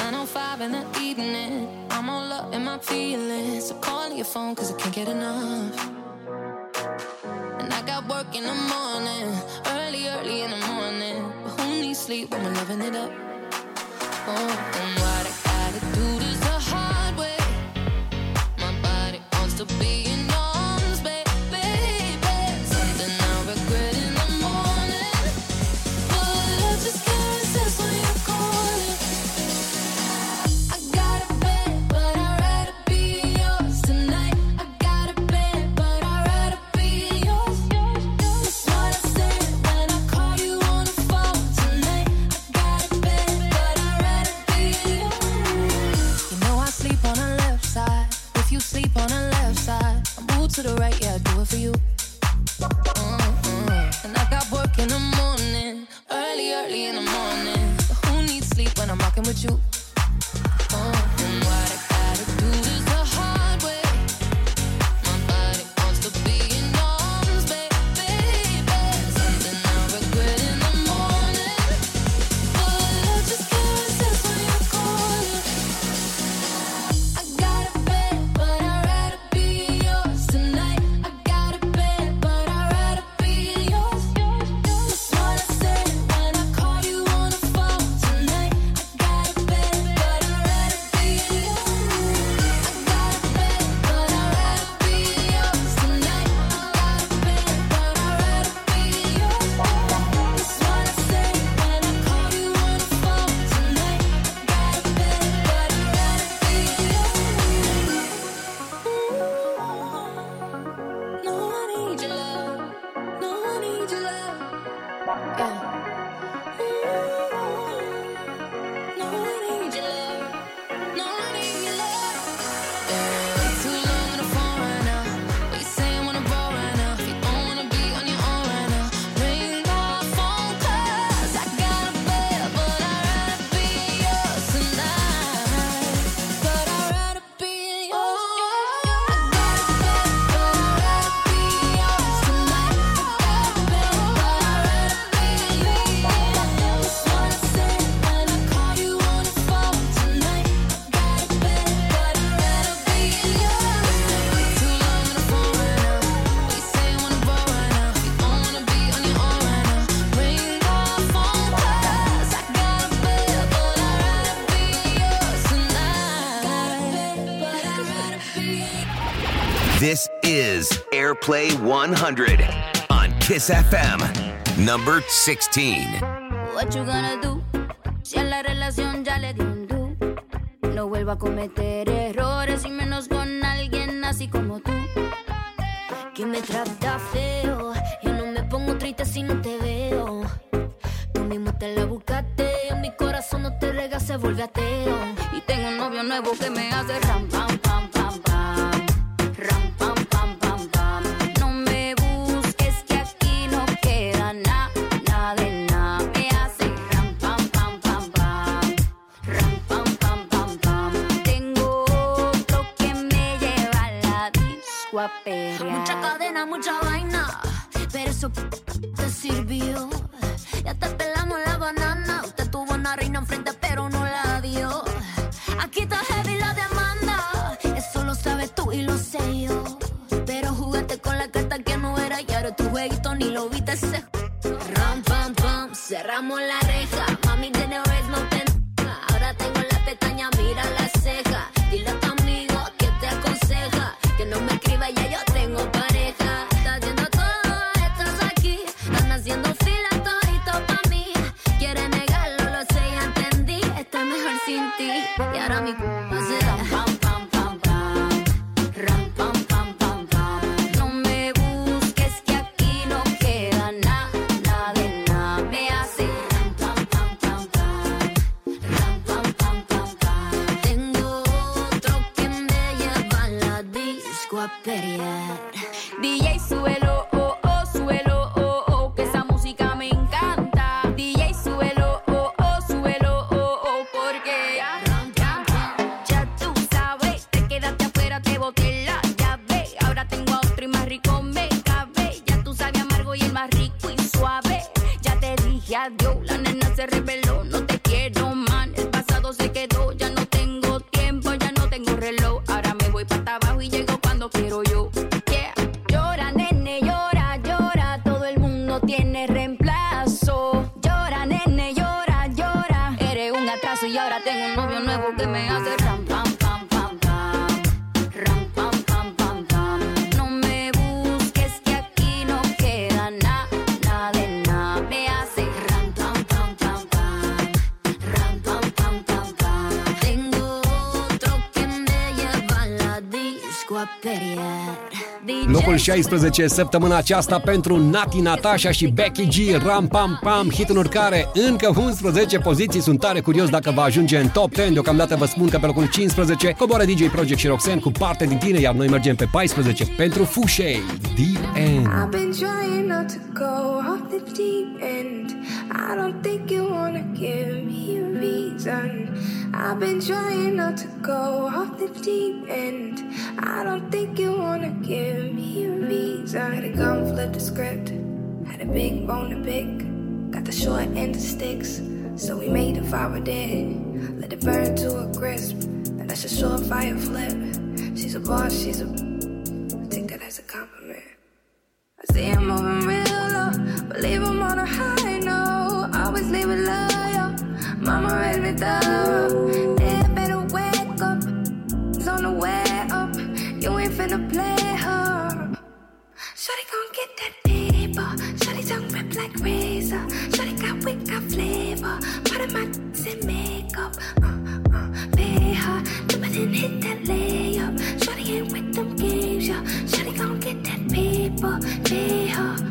Play 100 on Kiss FM, number 16. What you gonna do? Si en la relación ya le di un do, no vuelva a cometer. 16 săptămâna aceasta pentru Nati Natasha și Becky G, Ram Pam Pam, hit în urcare. Încă 11 poziții, sunt tare curios dacă va ajunge în top 10. Deocamdată vă spun că pe locul 15 coboară DJ Project și Roxanne cu parte din tine, iar noi mergem pe 14 pentru Fushei, Deep End. I've been trying not to go off the deep end. I don't think you wanna give me a reason. I've been trying not to go off the deep end. I don't think you wanna give me a reason. Had a gun, flip the script. Had a big bone to pick. Got the short end of sticks. So we made a fire dead. Let it burn to a crisp. And that's a short fire flip. She's a boss, she's a. I take that as a compliment. I see him moving real low, but leave on a high note. Always leave it loyal. Mama raised me thorough. Yeah, better wake up. It's on the way up. You ain't finna play her. Shorty gon' get that paper. Shorty tongue rip like razor. Shorty got wit, got flavor. Part of my in makeup. Uh, uh, pay her. Jump it and hit that layup. Shorty ain't with them games, yeah. Shorty gon' get that paper. Pay her.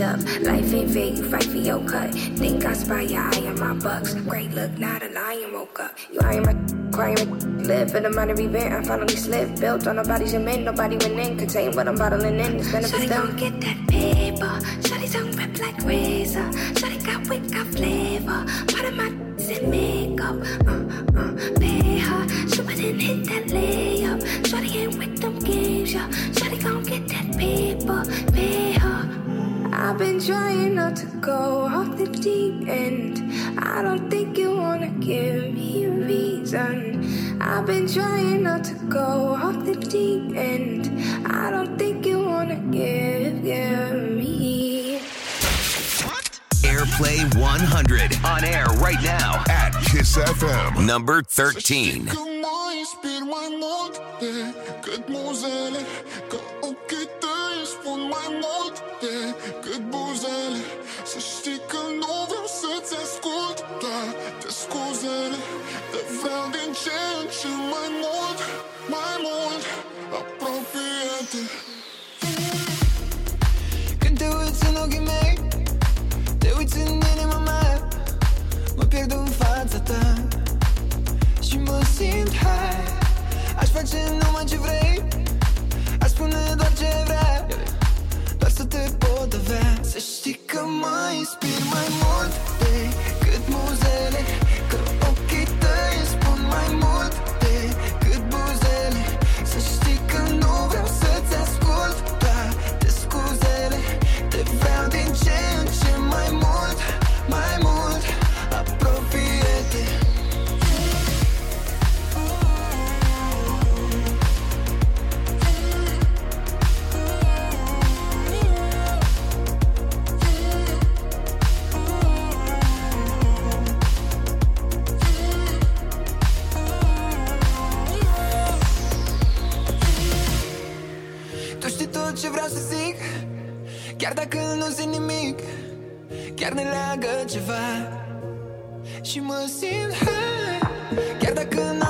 up. Life ain't fair, you fight for your cut. Think I spy your eye on my bucks. Great look, not a lion woke up. You ain't my crying, live in a minor event. I finally slipped. Built on nobody's cement, nobody went in. Contain what I'm bottling in. It's benefits don't get that paper. Shawty tongue rip like razor. Shawty got wit, got flavor. Part of my in makeup. Uh, uh, pay her. She went and hit that layup. Shawty ain't with them games, yeah. Shawty gon' get that paper. Pay her. I've been trying not to go off the deep end. I don't think you wanna give me a reason. I've been trying not to go off the deep end. I don't think you wanna give, give me. Airplay 100 on air right now at Kiss FM. Number 13. Vreau din ce în ce mai mult, mai mult Apropie-te Când te uiți în ochii mei Te uiți în inima mea Mă pierd în fața ta. Și mă simt high Aș face numai ce vrei Aș spune doar ce vrea Doar să te pot avea. Să știi că mă inspir mai mult Decât muzele vreau să-ți ascult Toate scuzele. Te vreau din ce ce vreau să zic? Chiar dacă nu simt nimic Chiar ne leagă ceva. Și mă simt high Chiar dacă n-am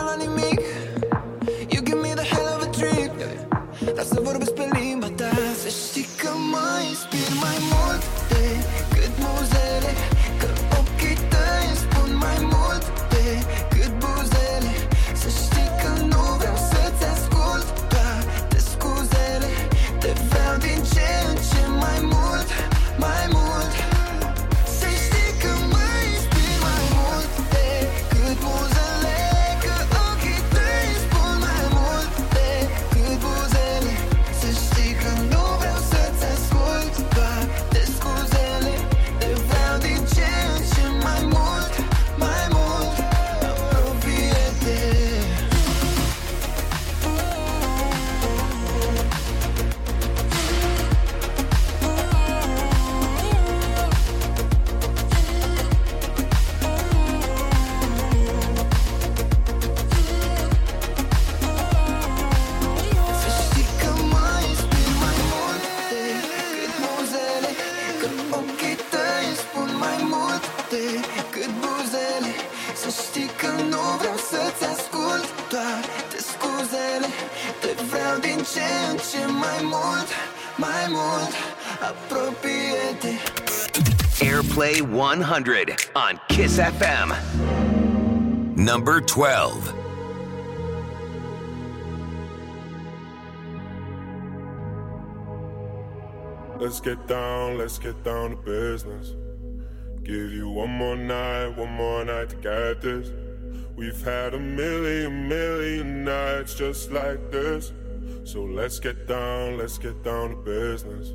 Airplay 100 on Kiss FM. Number 12. Let's get down, let's get down to business. Give you one more night, one more night to get this. We've had a million, million nights just like this. So let's get down, let's get down to business.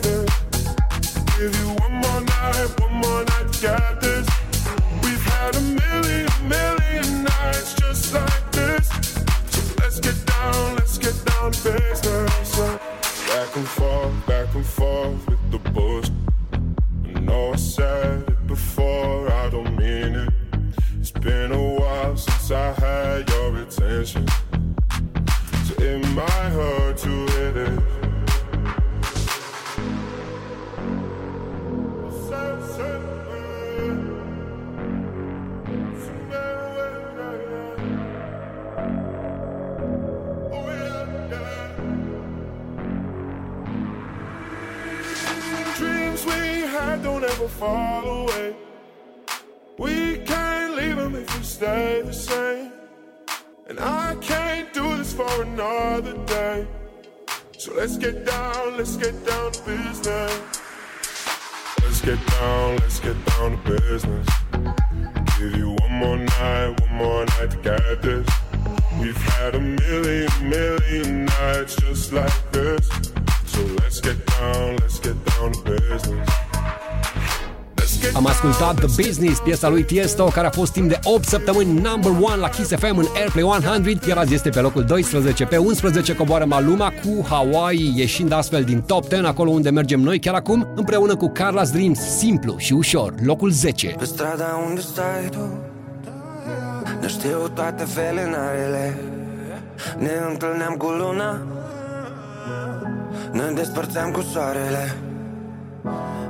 Piesa lui Tiesto, care a fost timp de 8 săptămâni number 1 la Kiss FM în Airplay 100, iar azi este pe locul 12. Pe 11 coboară Maluma cu Hawaii, ieșind astfel din top 10, acolo unde mergem noi chiar acum, împreună cu Carla's Dreams, simplu și ușor, locul 10. Pe strada unde stai tu Ne știu toate felinarele Ne întâlneam cu luna Ne despărțeam cu soarele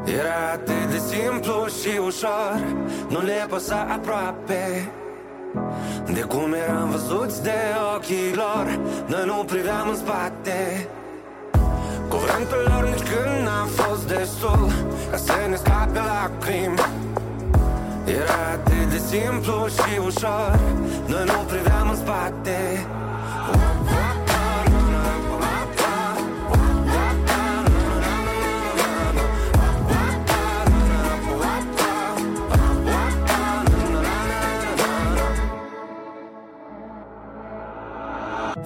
Era atât de simplu și ușor Nu le păsa aproape. De cum eram văzuți de ochii lor Noi nu priveam în spate. Cuvântul lor nici când n-a fost destul Ca să ne scape lacrimi. Era atât de simplu și ușor Noi nu priveam în spate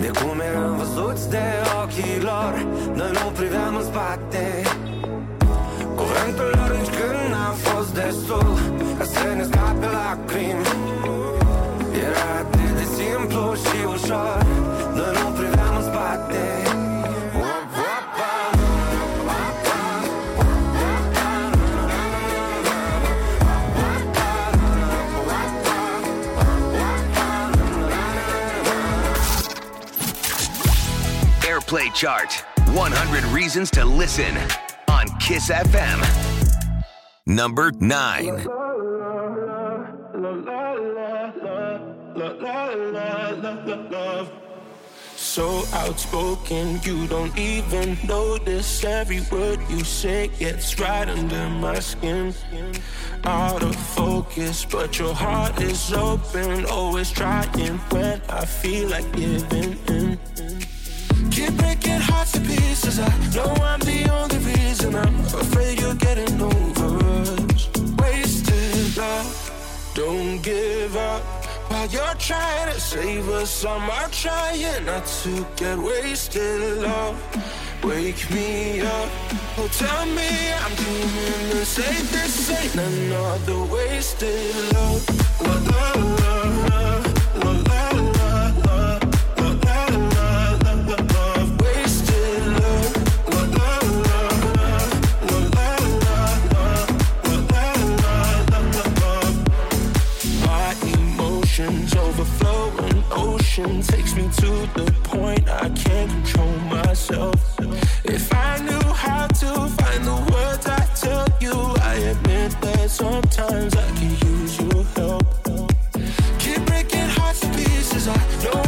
De cum eram văzuți de ochii lor Noi nu priveam în spate. Cuvântul lor nici când n-a fost destul Ca să ne scape lacrimi. Era atât de simplu și ușor Airplay chart 100 reasons to listen on Kiss FM. Number 9. So outspoken, you don't even notice every word you say gets right under my skin. Out of focus, but your heart is open, always trying when I feel like giving in. Keep breaking hearts to pieces. I know I'm the only reason. I'm afraid you're getting over us. Wasted love, don't give up. While you're trying to save us, I'm trying not to get wasted. Love, wake me up. Oh, tell me I'm doing the same. This ain't another wasted. Love, love, love, love, emotions overflowing ocean takes me to the point I can't control myself. If I knew how to find the words I tell you, I admit that sometimes I can use your help. Keep breaking hearts to pieces. I know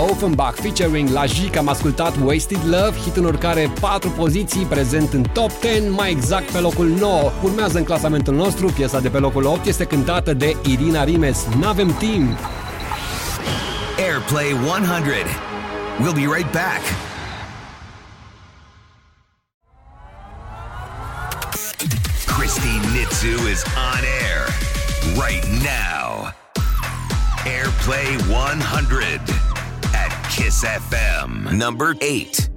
Offenbach featuring La Jic am ascultat Wasted Love, hit în urcare 4 poziții, prezent în top 10, mai exact pe locul 9. Urmează în clasamentul nostru, piesa de pe locul 8 este cântată de Irina Rimes, N-avem timp. Airplay 100. We'll be right back. Christine Nitzu is on air right now. Airplay 100 at Kiss FM. Number 8.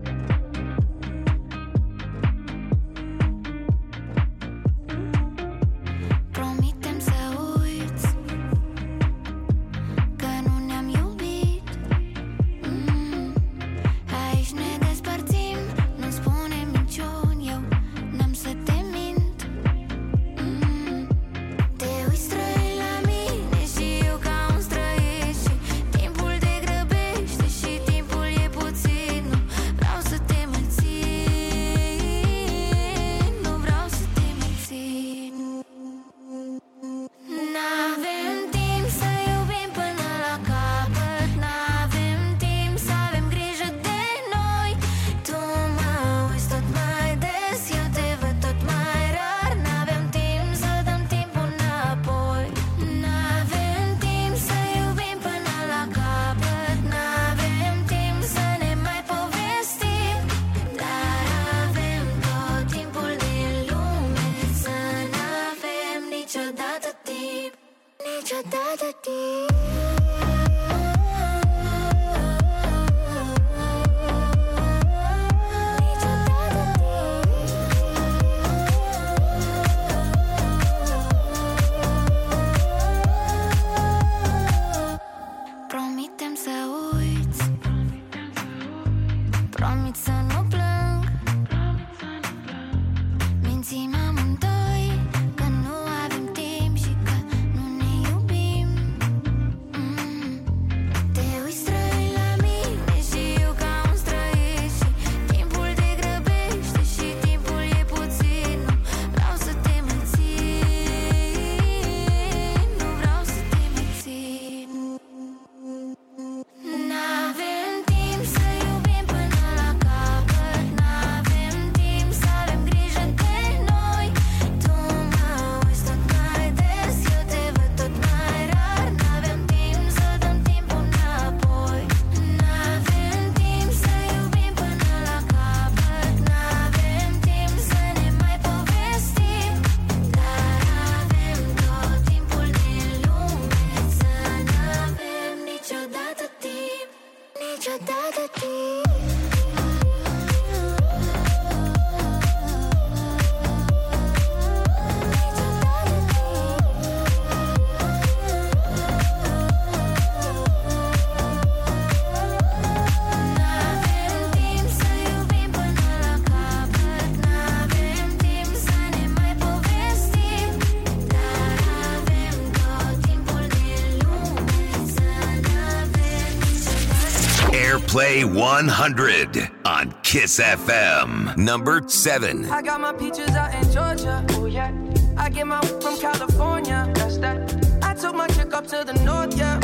Airplay 100 on Kiss FM. Number 7. I got my peaches out in Georgia. Oh yeah. I get my from California. That's that. I took my chick up to the north. Yeah.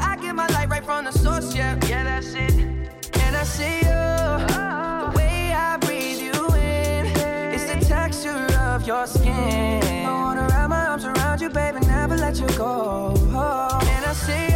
I get my light right from the source. Yeah. Yeah, that's it. And I see you. Uh-huh. The way I breathe you in. It's the texture of your skin. I wanna wrap my arms around you, baby. Never let you go. And I see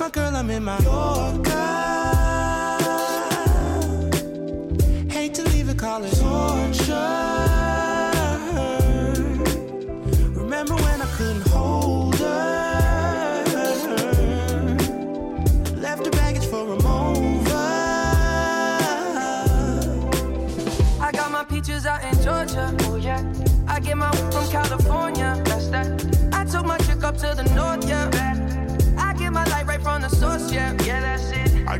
My girl, I'm in my Yorker. Hate to leave it, call torture. Remember when I couldn't hold her? Left her baggage for a mover. I got my peaches out in Georgia. Oh yeah. I get my from California.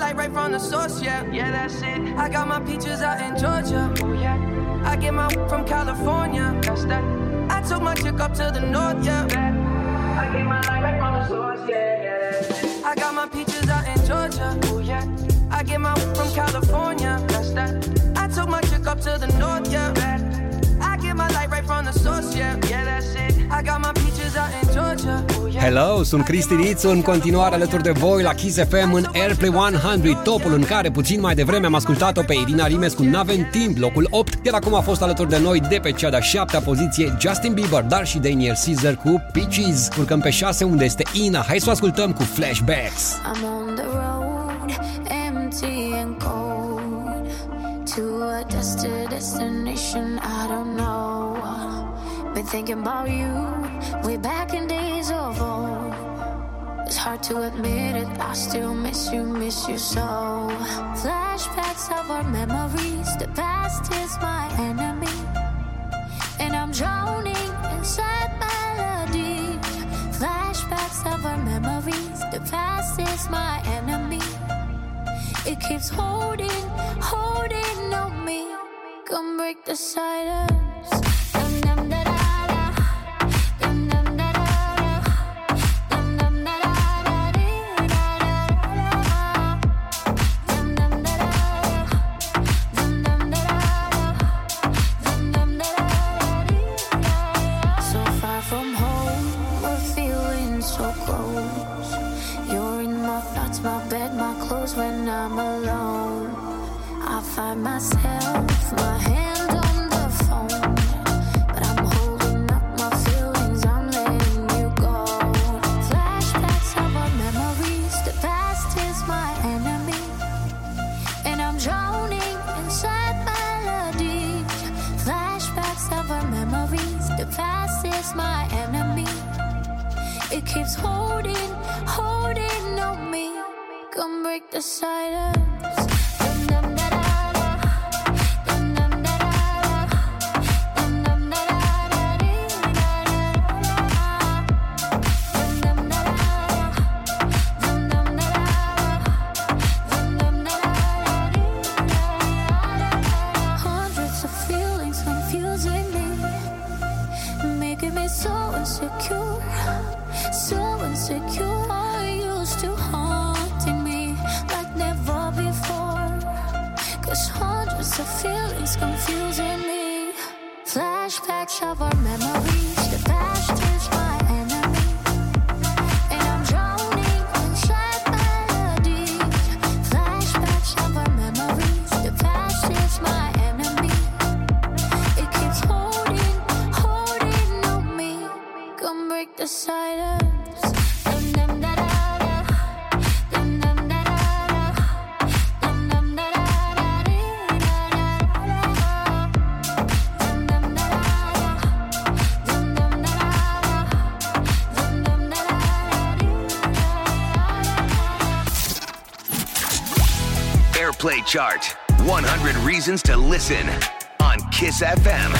light right from the source. Yeah, yeah, that's it. I got my peaches out in Georgia. Oh yeah. I get my from California. That's that. I took my chick up to the north. Yeah. I get my light right from the source. Yeah, yeah. I got my peaches out in Georgia. Oh yeah. I get my from California. That's that. I took my chick up to the north. Yeah. I Hello, sunt Cristi Nițu, în continuare alături de voi la Kiss FM în Airplay 100, topul în care puțin mai devreme am ascultat-o pe Irina Rimes cu N-avem timp, locul 8, iar acum a fost alături de noi de pe cea de-a șaptea poziție Justin Bieber, dar și Daniel Caesar cu Peaches. Urcăm pe 6 unde este Ina, hai să o ascultăm cu Flashbacks. I'm on the road, empty and cold, to a destined destination I don't know. Been thinking about you way back in days of old. It's hard to admit it, I still miss you, miss you so. Flashbacks of our memories, the past is my enemy, and I'm drowning inside melody. Flashbacks of our memories, the past is my enemy. It keeps holding, holding on me. Come break the silence. Keeps holding, holding on me. Come break the silence. Airplay chart 100 reasons to listen on Kiss FM.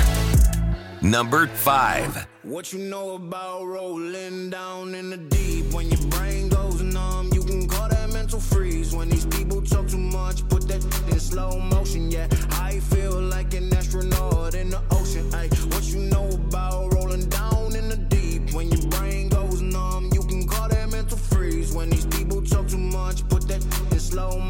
Number 5. What you know about rolling down in the deep? When your brain goes numb, you can call that mental freeze. When these people talk too much, put that in slow motion. Yeah, I feel like an astronaut in the ocean. What you know about rolling down in the deep? When your brain goes numb, you can call that mental freeze. When these people talk too much, put that in slow motion.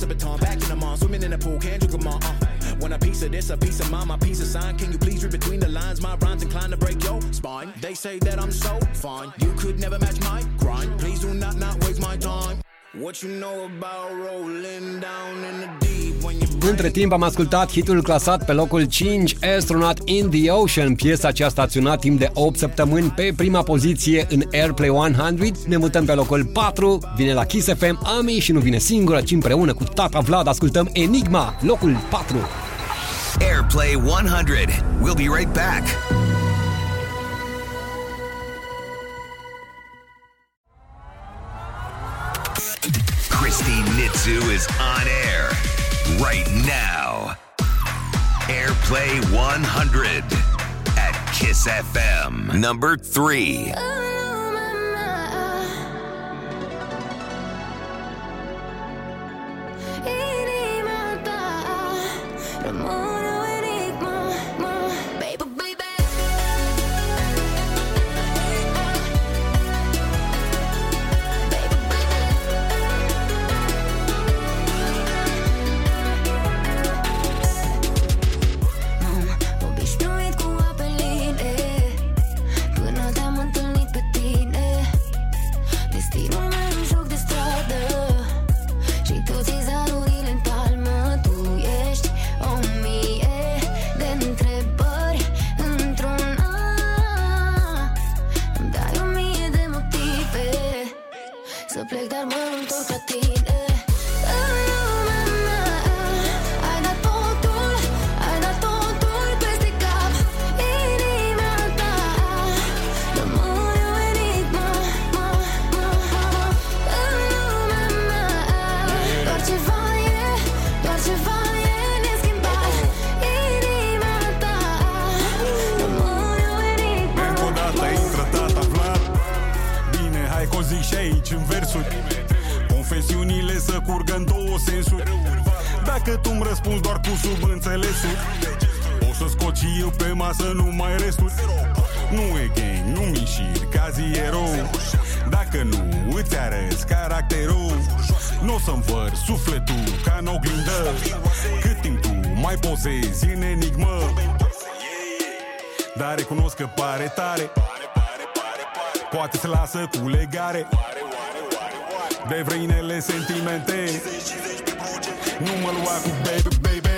Pass the baton, back in the mall, swimming in the pool, can't drink them all. Uh. When a piece of this, a piece of mine, my piece of sign. Can you please read between the lines? My rhymes inclined to break your spine. They say that I'm so fine. You could never match my grind. Please do not not waste my time. What you know about rolling down in the deep Între timp am ascultat hitul clasat pe locul 5, Astronaut in the Ocean. Piesa ce a staționat timp de 8 săptămâni pe prima poziție în Airplay 100. Ne mutăm pe locul 4, vine la Kiss FM Ami și nu vine singură, ci împreună cu tata Vlad ascultăm Enigma, locul 4. Airplay 100. We'll be right back. Christy Nitzu is on air right now. Airplay 100 at Kiss FM. Number 3. Inima Confesiunile să curgă în două sensuri. Dacă tu îmi răspunzi doar cu subînțelesuri O să scot și eu pe masă numai restul Nu e gang, nu mișiri, ca erou Dacă nu îți arăți caracterul Nu o să-mi văr sufletul ca în oglindă. Cât timp tu mai pozezi în enigmă? Dar recunosc că pare tare. Poate se lasă cu legare De vrăinele sentimente. Nu mă lua cu baby, baby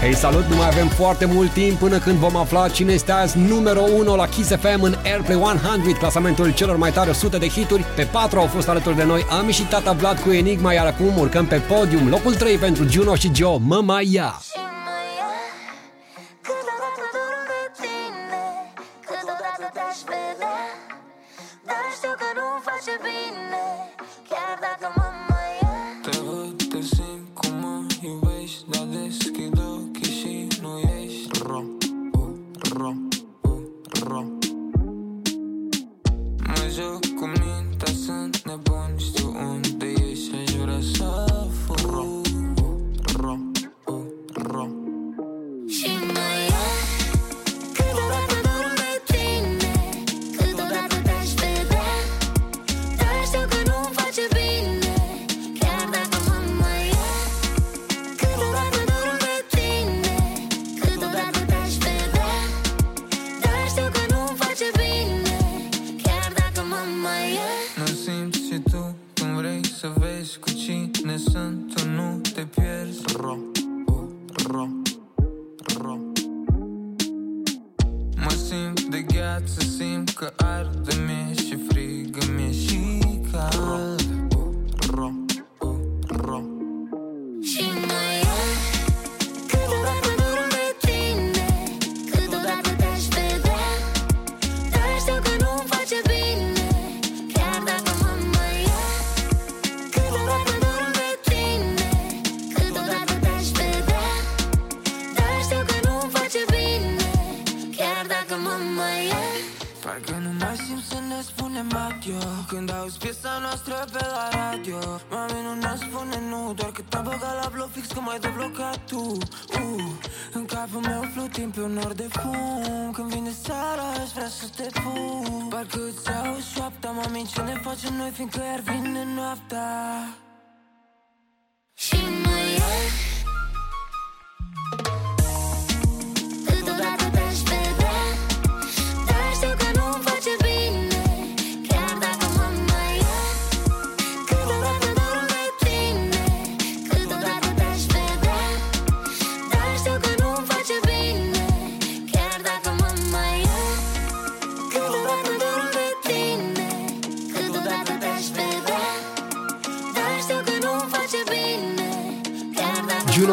Hei, salut! Nu mai avem foarte mult timp până când vom afla cine este azi numărul 1 la Kiss FM în Airplay 100, clasamentul celor mai tare 100 de hituri. Pe 4 au fost alături de noi Ami și Tata Vlad cu Enigma, iar acum urcăm pe podium. Locul 3 pentru Juno și Joe, Mă mai ia!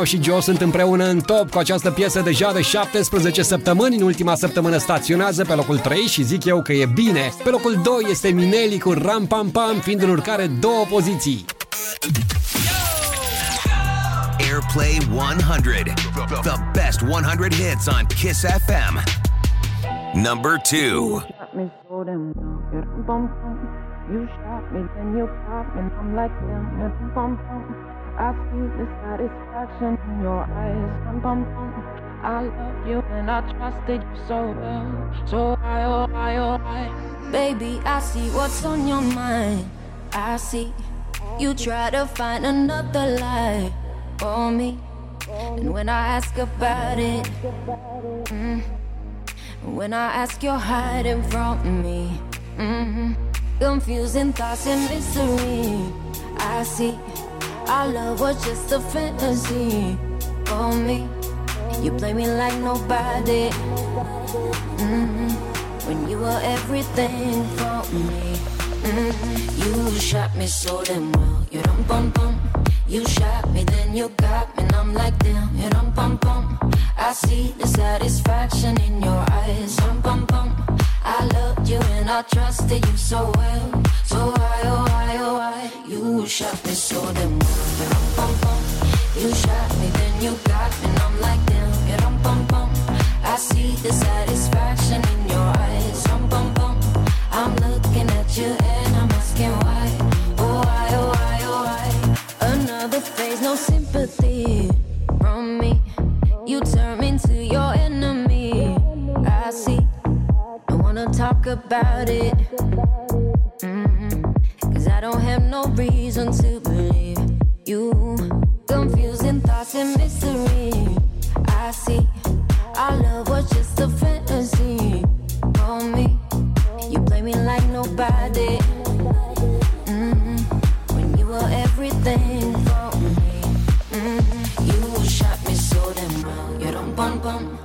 Și Joe sunt împreună în top cu această piesă deja de 17 săptămâni. În ultima săptămână staționează pe locul 3 și zic eu că e bine. Pe locul 2 este Mineli cu Ram Pam Pam, fiind în urcare două poziții. Airplay 100. The best 100 hits on Kiss FM. Number 2. Bum bum. Bum bum. I see the satisfaction in your eyes. Dum bum bum. I love you and I trusted you so well. So I, oh I, oh I. Baby, I see what's on your mind. I see you try to find another lie for me. And when I ask about it, mm, when I ask, you're hiding from me. mm Confusing thoughts and mystery. I see our love was just a fantasy for me. You play me like nobody. mm When you were everything for me. mm You shot me so damn well. You dum bum bum. You shot me, then you got me, and I'm like damn. You dum bum bum. I see the satisfaction in your eyes. Dum bum bum. I loved you and I trusted you so well. So why, oh why, oh why? You shot me so damn well. You shot me, then you got me, and I'm like damn. Dum bum bum. I see the satisfaction in your eyes. Dum bum bum. I'm looking at you and I'm asking why. Oh why, oh why, oh why? Another phase, no sympathy from me. You turn Wanna talk about it. Mm, Cause I don't have no reason to believe you. Confusing thoughts and mystery. I see. Our love was just a fantasy for me. You play me like nobody. Mm, When you were everything for me. Mm, You shot me so damn well.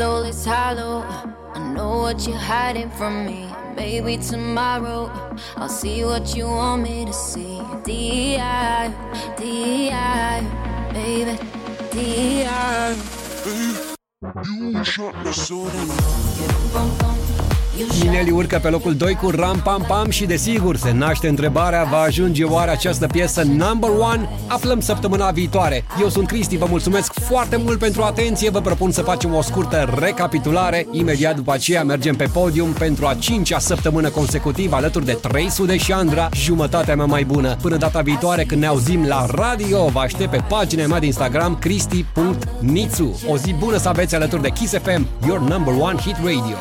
soul is hollow. I know what you're hiding from me. Maybe tomorrow I'll see what you want me to see. D.I. D.I. Baby, D.I. You shot me so Mineli urcă pe locul 2 cu Ram Pam Pam și desigur se naște întrebarea va ajunge oare această piesă number one? Aflăm săptămâna viitoare. Eu sunt Cristi, vă mulțumesc foarte mult pentru atenție, vă propun să facem o scurtă recapitulare. Imediat după aceea mergem pe podium pentru a cincea săptămână consecutivă alături de 300 și Andra, jumătatea mea mai bună. Până data viitoare când ne auzim la radio, vă aștept pe pagina mea de Instagram cristi.nițu. O zi bună să aveți alături de Kiss FM, your number one hit radio.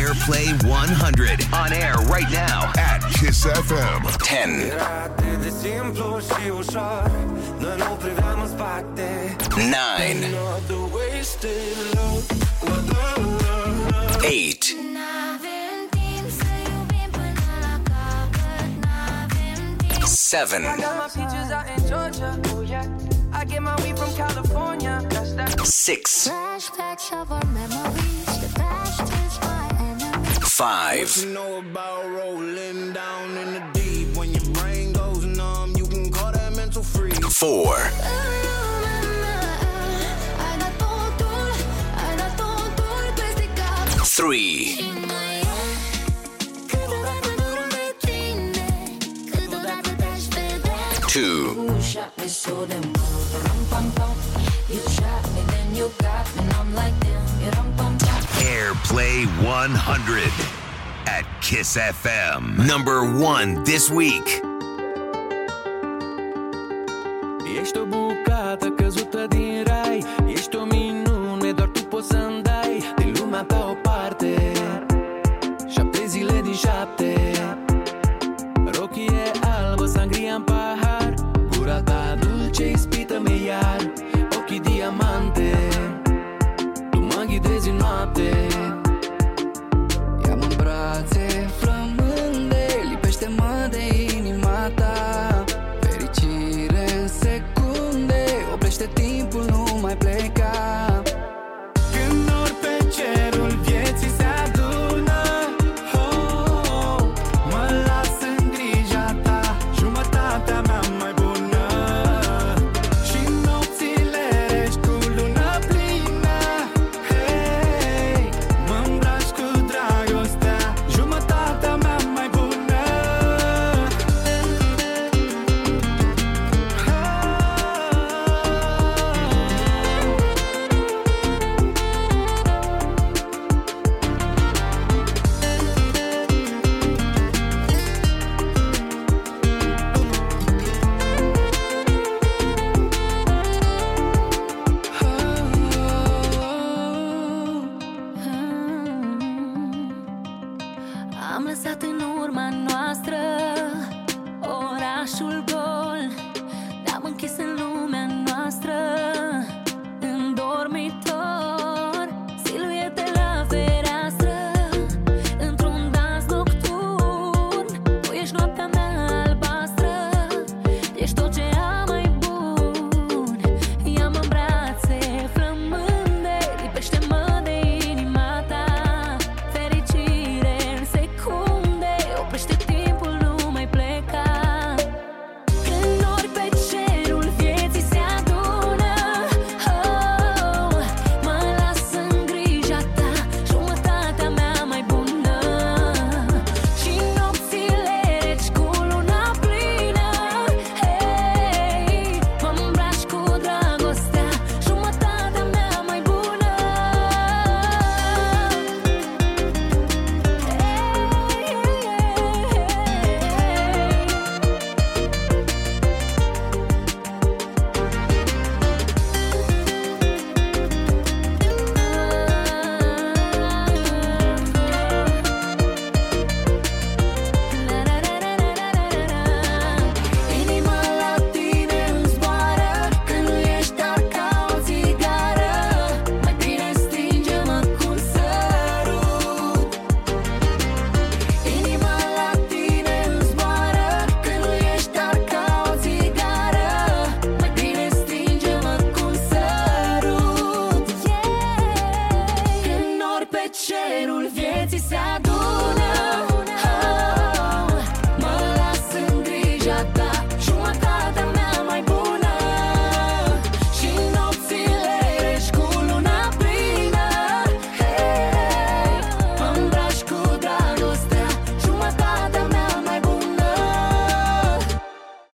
Airplay 100 on air right now at Kiss FM 10. Nine. Eight. Seven. I get my weed from California. That's that. Six. Flashbacks of our memories. The five. You know about rolling down in the deep when your brain goes numb, you can call that mental. Four. Three. Two. Airplay 100 at Kiss FM. Number one this week.